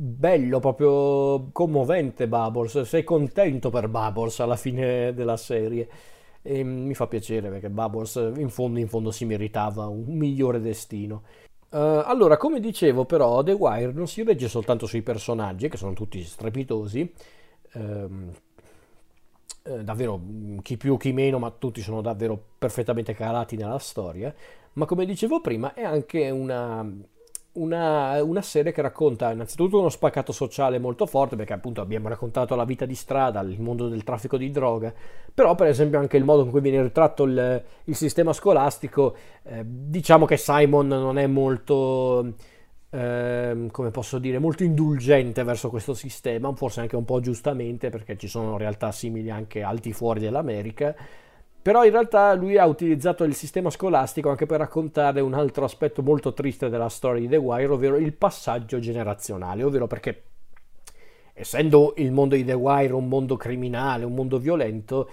bello, proprio commovente Bubbles, sei contento per Bubbles alla fine della serie. E mi fa piacere perché Bubbles in fondo, in fondo si meritava un migliore destino. Uh, allora, come dicevo però, The Wire non si regge soltanto sui personaggi, che sono tutti strepitosi, ehm, eh, davvero chi più chi meno, ma tutti sono davvero perfettamente calati nella storia, ma come dicevo prima è anche una, una, una, serie che racconta innanzitutto uno spaccato sociale molto forte, perché appunto abbiamo raccontato la vita di strada, il mondo del traffico di droga, però per esempio anche il modo in cui viene ritratto il, il sistema scolastico, eh, diciamo che Simon non è molto, eh, come posso dire, molto indulgente verso questo sistema, forse anche un po' giustamente, perché ci sono realtà simili anche al di fuori dell'America però in realtà lui ha utilizzato il sistema scolastico anche per raccontare un altro aspetto molto triste della storia di The Wire, ovvero il passaggio generazionale, ovvero perché essendo il mondo di The Wire un mondo criminale, un mondo violento,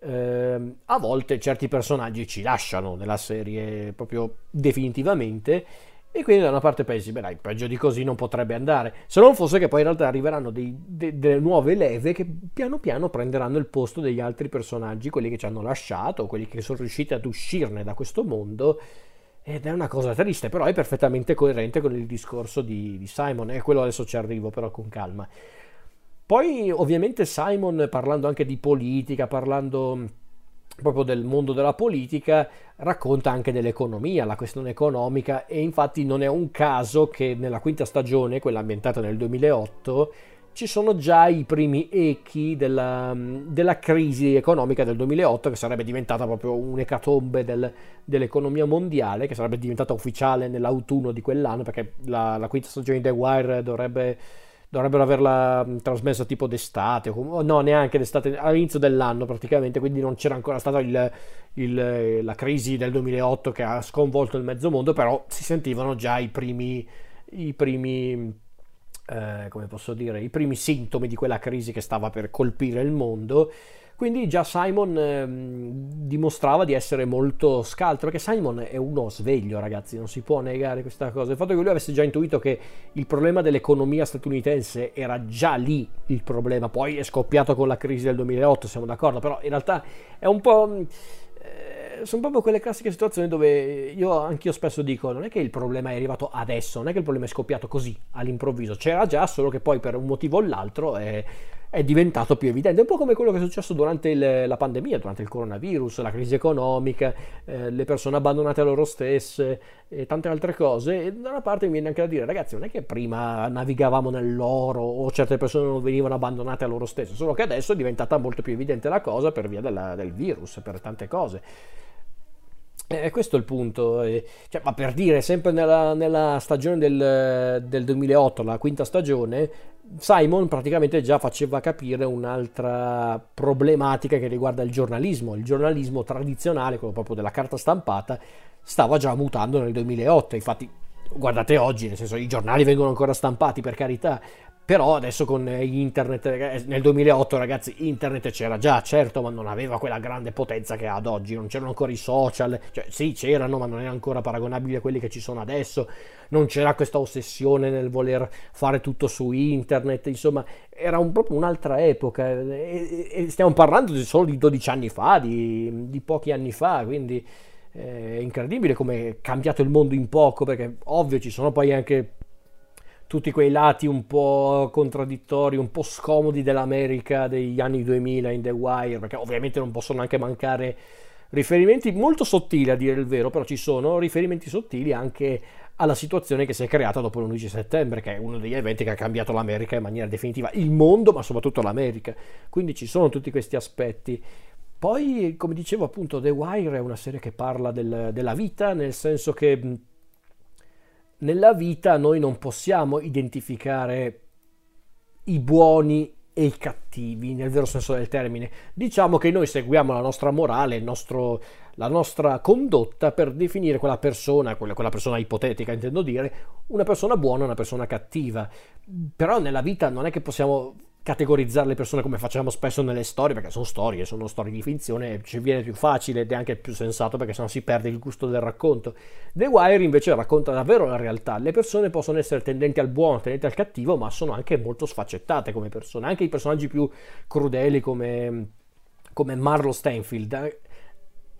eh, a volte certi personaggi ci lasciano nella serie proprio definitivamente e quindi da una parte pensi, beh dai, peggio di così non potrebbe andare, se non fosse che poi in realtà arriveranno dei, de, delle nuove leve che piano piano prenderanno il posto degli altri personaggi, quelli che ci hanno lasciato, quelli che sono riusciti ad uscirne da questo mondo. Ed è una cosa triste, però è perfettamente coerente con il discorso di, di Simon, e quello adesso ci arrivo però con calma. Poi ovviamente Simon parlando anche di politica, parlando proprio del mondo della politica, racconta anche dell'economia, la questione economica e infatti non è un caso che nella quinta stagione, quella ambientata nel 2008, ci sono già i primi echi della, della crisi economica del 2008 che sarebbe diventata proprio un'ecatombe del, dell'economia mondiale, che sarebbe diventata ufficiale nell'autunno di quell'anno perché la, la quinta stagione di The Wire dovrebbe dovrebbero averla trasmessa tipo d'estate, o no, neanche d'estate, all'inizio dell'anno praticamente, quindi non c'era ancora stata il, il, la crisi del 2008 che ha sconvolto il mezzo mondo, però si sentivano già i primi, i primi eh, come posso dire, i primi sintomi di quella crisi che stava per colpire il mondo quindi già Simon eh, dimostrava di essere molto scaltro, perché Simon è uno sveglio, ragazzi, non si può negare questa cosa. Il fatto che lui avesse già intuito che il problema dell'economia statunitense era già lì il problema, poi è scoppiato con la crisi del 2008, siamo d'accordo, però in realtà è un po'... Eh, sono proprio quelle classiche situazioni dove io anch'io spesso dico non è che il problema è arrivato adesso, non è che il problema è scoppiato così all'improvviso, c'era già, solo che poi per un motivo o l'altro è è diventato più evidente, un po' come quello che è successo durante il, la pandemia, durante il coronavirus, la crisi economica, eh, le persone abbandonate a loro stesse e tante altre cose. E da una parte mi viene anche da dire, ragazzi, non è che prima navigavamo nell'oro o certe persone non venivano abbandonate a loro stesse, solo che adesso è diventata molto più evidente la cosa per via della, del virus, per tante cose. E questo è il punto, cioè, ma per dire, sempre nella, nella stagione del, del, 2008, la quinta stagione, Simon praticamente già faceva capire un'altra problematica che riguarda il giornalismo. Il giornalismo tradizionale, quello proprio della carta stampata, stava già mutando nel 2008. Infatti, guardate oggi, nel senso, i giornali vengono ancora stampati per carità, però adesso con internet, eh, nel 2008 ragazzi, internet c'era già, certo, ma non aveva quella grande potenza che ha ad oggi, non c'erano ancora i social, cioè sì c'erano, ma non erano ancora paragonabili a quelli che ci sono adesso, non c'era questa ossessione nel voler fare tutto su internet, insomma, era un, proprio un'altra epoca e, e, stiamo parlando di solo di 12 anni fa, di, di pochi anni fa, quindi eh, è incredibile come è cambiato il mondo in poco, perché ovvio ci sono poi anche tutti quei lati un po' contraddittori, un po' scomodi dell'America degli anni 2000 in The Wire, perché ovviamente non possono neanche mancare riferimenti molto sottili a dire il vero, però ci sono riferimenti sottili anche alla situazione che si è creata dopo l'11 settembre, che è uno degli eventi che ha cambiato l'America in maniera definitiva, il mondo, ma soprattutto l'America. Quindi ci sono tutti questi aspetti. Poi, come dicevo appunto, The Wire è una serie che parla del, della vita, nel senso che nella vita noi non possiamo identificare i buoni e i cattivi, nel vero senso del termine. Diciamo che noi seguiamo la nostra morale, nostro, la nostra condotta per definire quella persona, quella, quella, persona ipotetica intendo dire, una persona buona e una persona cattiva. Però nella vita non è che possiamo categorizzare le persone come facciamo spesso nelle storie, perché sono storie, sono storie di finzione, ci viene più facile ed è anche più sensato perché sennò si perde il gusto del racconto. The Wire invece racconta davvero la realtà, le persone possono essere tendenti al buono, tendenti al cattivo, ma sono anche molto sfaccettate come persone, anche i personaggi più crudeli come, come Marlo Stanfield eh,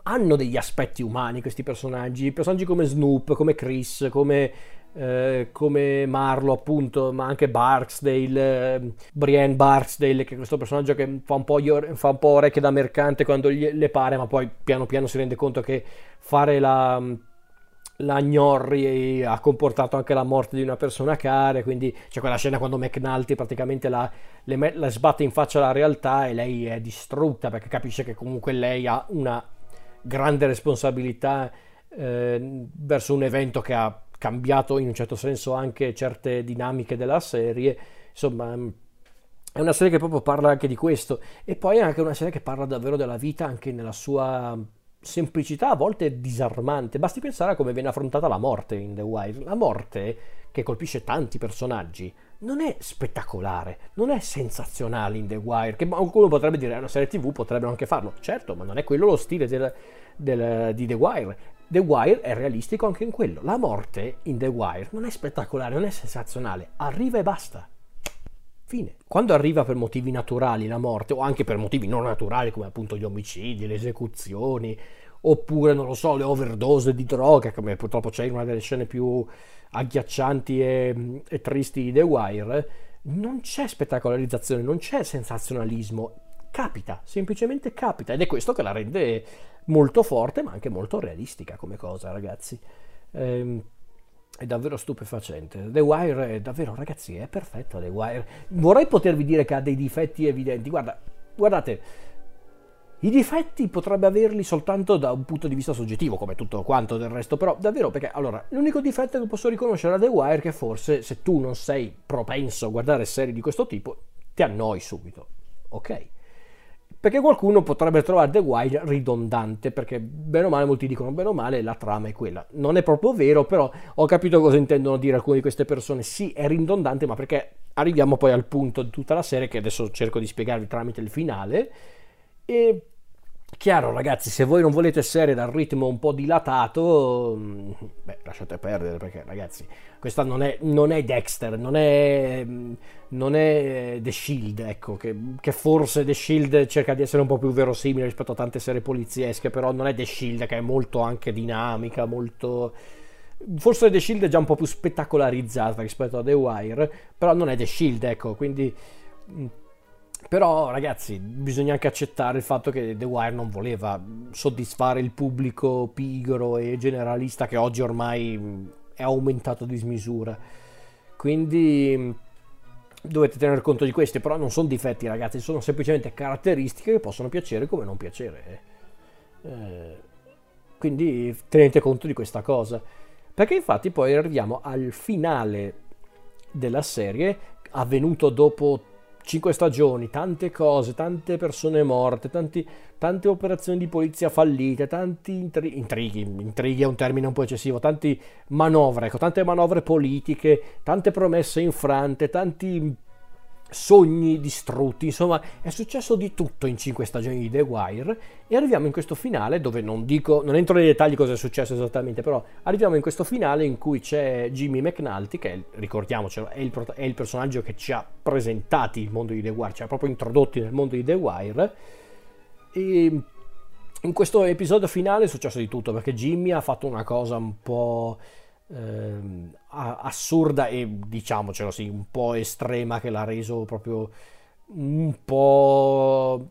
hanno degli aspetti umani questi personaggi, personaggi come Snoop, come Chris, come eh, come Marlo appunto, ma anche Barksdale, eh, Brienne Barksdale, che è questo personaggio che fa un po', fa un po orecchie da mercante quando gli, le pare, ma poi piano piano si rende conto che fare la, la Gnorri ha comportato anche la morte di una persona cara, quindi c'è quella scena quando McNulty praticamente la, le, la sbatte in faccia alla realtà e lei è distrutta perché capisce che comunque lei ha una grande responsabilità eh, verso un evento che ha cambiato in un certo senso anche certe dinamiche della serie. Insomma, mm, è una serie che proprio parla anche di questo. E poi è anche una serie che parla davvero della vita anche nella sua semplicità, a volte disarmante. Basti pensare a come viene affrontata la morte in The Wire. La morte, che colpisce tanti personaggi, non è spettacolare, non è sensazionale in The Wire, che qualcuno potrebbe dire è una serie tv, potrebbero anche farlo. Certo, ma non è quello lo stile del, del, di The Wire. The Wire è realistico anche in quello. La morte in The Wire non è spettacolare, non è sensazionale, arriva e basta. Fine. Quando arriva per motivi naturali la morte, o anche per motivi non naturali come appunto gli omicidi, le esecuzioni, oppure non lo so, le overdose di droga, come purtroppo c'è in una delle scene più agghiaccianti e, e tristi di The Wire, non c'è spettacolarizzazione, non c'è sensazionalismo, capita, semplicemente capita ed è questo che la rende molto forte ma anche molto realistica come cosa ragazzi. Ehm, è davvero stupefacente. The Wire è davvero, ragazzi, è perfetta The Wire. Vorrei potervi dire che ha dei difetti evidenti. Guarda, guardate, i difetti potrebbe averli soltanto da un punto di vista soggettivo, come tutto quanto del resto, però davvero perché allora l'unico difetto che posso riconoscere a The Wire è che forse se tu non sei propenso a guardare serie di questo tipo, ti annoi subito. Ok? Perché qualcuno potrebbe trovare The Wire ridondante, perché bene o male molti dicono bene o male la trama è quella. Non è proprio vero, però ho capito cosa intendono dire alcune di queste persone. Sì, è ridondante, ma perché arriviamo poi al punto di tutta la serie che adesso cerco di spiegarvi tramite il finale. E Chiaro ragazzi, se voi non volete serie dal ritmo un po' dilatato, mm, beh, lasciate perdere perché ragazzi, questa non è, non è Dexter, non è, mm, non è, The Shield, ecco, che, che, forse The Shield cerca di essere un po' più verosimile rispetto a tante serie poliziesche, però non è The Shield che è molto anche dinamica, molto... Forse The Shield è già un po' più spettacolarizzata rispetto a The Wire, però non è The Shield, ecco, quindi mm, però ragazzi, bisogna anche accettare il fatto che The Wire non voleva soddisfare il pubblico pigro e generalista che oggi ormai è aumentato di smisura. Quindi dovete tener conto di questi, però non sono difetti ragazzi, sono semplicemente caratteristiche che possono piacere come non piacere. Eh, Quindi tenete conto di questa cosa. Perché infatti poi arriviamo al finale della serie, avvenuto dopo cinque stagioni, tante cose, tante persone morte, tanti, tante operazioni di polizia fallite, tanti intri- intrighi, intrighi è un termine un po' eccessivo, tanti manovre, ecco, tante manovre politiche, tante promesse infrante, tanti sogni distrutti, insomma è successo di tutto in cinque stagioni di The Wire e arriviamo in questo finale dove non dico, non entro nei dettagli cosa è successo esattamente, però arriviamo in questo finale in cui c'è Jimmy McNulty che ricordiamocelo è il, è il personaggio che ci ha presentati il mondo di The Wire, ci ha proprio introdotti nel mondo di The Wire. E in questo episodio finale è successo di tutto perché Jimmy ha fatto una cosa un po' eh, assurda e diciamocelo sì, un po' estrema che l'ha reso proprio un po'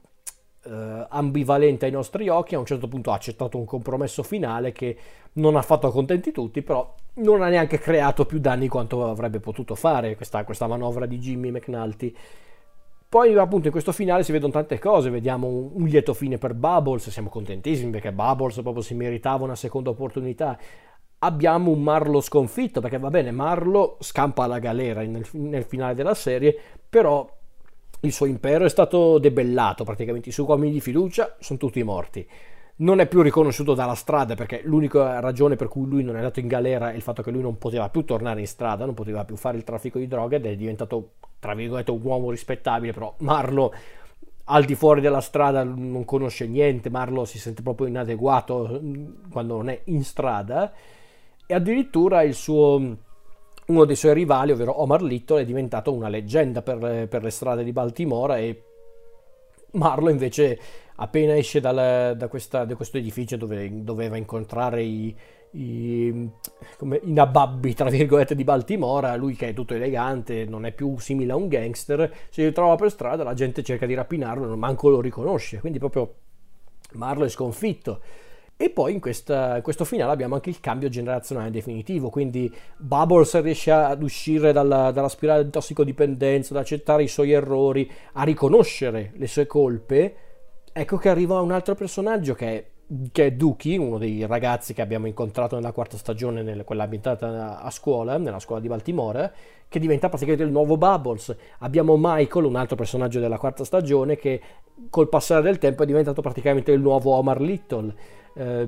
eh, ambivalente ai nostri occhi. A un certo punto ha accettato un compromesso finale che non ha fatto contenti tutti, però non ha neanche creato più danni quanto avrebbe potuto fare questa, questa manovra di Jimmy McNulty. Poi appunto in questo finale si vedono tante cose, vediamo un, lieto fine per Bubbles, siamo contentissimi perché Bubbles proprio si meritava una seconda opportunità abbiamo un Marlo sconfitto, perché va bene, Marlo scampa alla galera nel, nel, finale della serie, però il suo impero è stato debellato, praticamente i suoi uomini di fiducia sono tutti morti. Non è più riconosciuto dalla strada perché l'unica ragione per cui lui non è andato in galera è il fatto che lui non poteva più tornare in strada, non poteva più fare il traffico di droga ed è diventato, tra virgolette, un uomo rispettabile, però Marlo al di fuori della strada non conosce niente, Marlo si sente proprio inadeguato quando non è in strada e addirittura suo uno dei suoi rivali, ovvero Omar Little, è diventato una leggenda per, per le strade di Baltimora e Marlo invece appena esce dal, da, questa, da, questo edificio dove doveva incontrare i, i, come, i nababbi tra virgolette di Baltimora, lui che è tutto elegante, non è più simile a un gangster, si ritrova per strada, la gente cerca di rapinarlo, non manco lo riconosce, quindi proprio Marlo è sconfitto. E poi in, questa, questo finale abbiamo anche il cambio generazionale definitivo, quindi Bubbles riesce ad uscire dalla, dalla spirale di tossicodipendenza, ad accettare i suoi errori, a riconoscere le sue colpe. Ecco che arriva un altro personaggio che è, che è Duki, uno dei ragazzi che abbiamo incontrato nella quarta stagione, nel, quella ambientata a scuola, nella scuola di Baltimora, che diventa praticamente il nuovo Bubbles. Abbiamo Michael, un altro personaggio della quarta stagione, che col passare del tempo è diventato praticamente il nuovo Omar Little eh,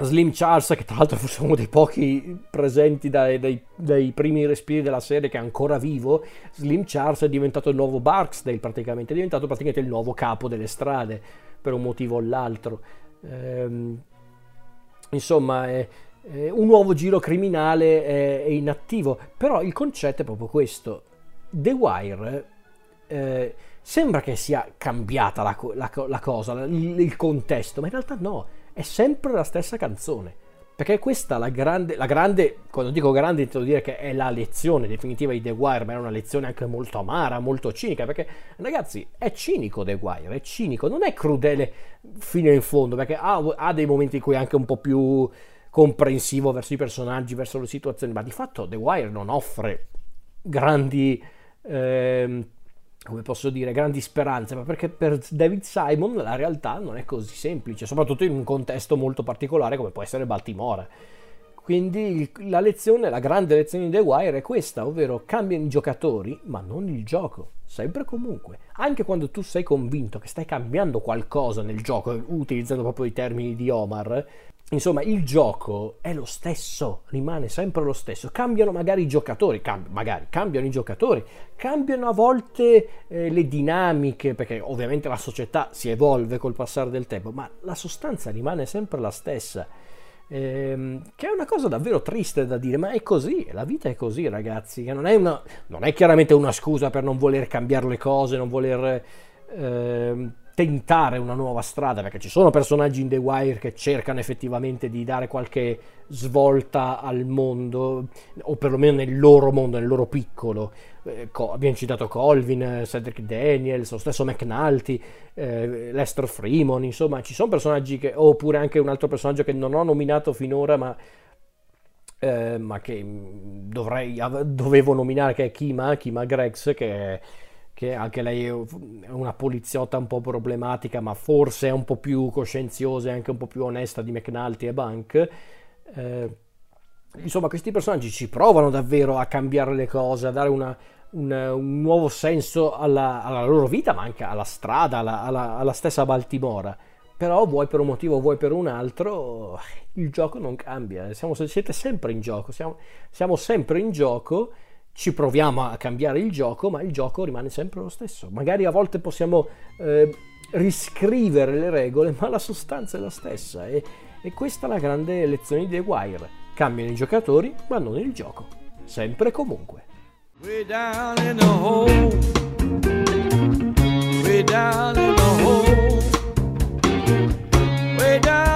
Slim Charles, che tra l'altro è uno dei pochi presenti dai, dai, dai, primi respiri della serie che è ancora vivo, Slim Charles è diventato il nuovo Barksdale praticamente, è diventato praticamente il nuovo capo delle strade per un motivo o l'altro. Eh, insomma, è, è un nuovo giro criminale è, è, inattivo, però il concetto è proprio questo. The Wire eh, sembra che sia cambiata la, la, la cosa, il, il contesto, ma in realtà no è sempre la stessa canzone. Perché questa la grande, la grande, quando dico grande intendo dire che è la lezione definitiva di The Wire, ma è una lezione anche molto amara, molto cinica, perché ragazzi è cinico The Wire, è cinico, non è crudele fino in fondo, perché ha, ha dei momenti in cui è anche un po' più comprensivo verso i personaggi, verso le situazioni, ma di fatto The Wire non offre grandi... Eh, come posso dire, grandi speranze, ma perché per David Simon la realtà non è così semplice, soprattutto in un contesto molto particolare come può essere Baltimora. Quindi la lezione, la grande lezione di The Wire è questa, ovvero cambiano i giocatori, ma non il gioco, sempre comunque. Anche quando tu sei convinto che stai cambiando qualcosa nel gioco, utilizzando proprio i termini di Omar, Insomma, il gioco è lo stesso, rimane sempre lo stesso. Cambiano magari i giocatori, cam- magari cambiano i giocatori, cambiano a volte eh, le dinamiche, perché ovviamente la società si evolve col passare del tempo, ma la sostanza rimane sempre la stessa. Ehm, che è una cosa davvero triste da dire, ma è così, la vita è così, ragazzi. Non è, una, non è chiaramente una scusa per non voler cambiare le cose, non voler. Eh, tentare una nuova strada, perché ci sono personaggi in The Wire che cercano effettivamente di dare qualche svolta al mondo, o perlomeno nel loro mondo, nel loro piccolo. Eh, abbiamo citato Colvin, Cedric Daniels, lo stesso McNulty, eh, Lester Freeman, insomma, ci sono personaggi che, oppure anche un altro personaggio che non ho nominato finora, ma eh, ma che dovrei, dovevo nominare che è Kima, Kima Gregs, che che anche lei è una poliziotta un po' problematica, ma forse è un po' più coscienziosa e anche un po' più onesta di McNulty e Bank. Eh, insomma, questi personaggi ci provano davvero a cambiare le cose, a dare una, un, un, nuovo senso alla, alla, loro vita, ma anche alla strada, alla, alla, alla stessa Baltimora. Però vuoi per un motivo o vuoi per un altro, il gioco non cambia, siamo, siete sempre in gioco, siamo, siamo, sempre in gioco, ci proviamo a cambiare il gioco, ma il gioco rimane sempre lo stesso. Magari a volte possiamo eh, riscrivere le regole, ma la sostanza è la stessa. E, e questa è la grande lezione di The Wire. Cambiano i giocatori, ma non il gioco. Sempre e comunque. Way down in the hole. Way down in the hole. Way down.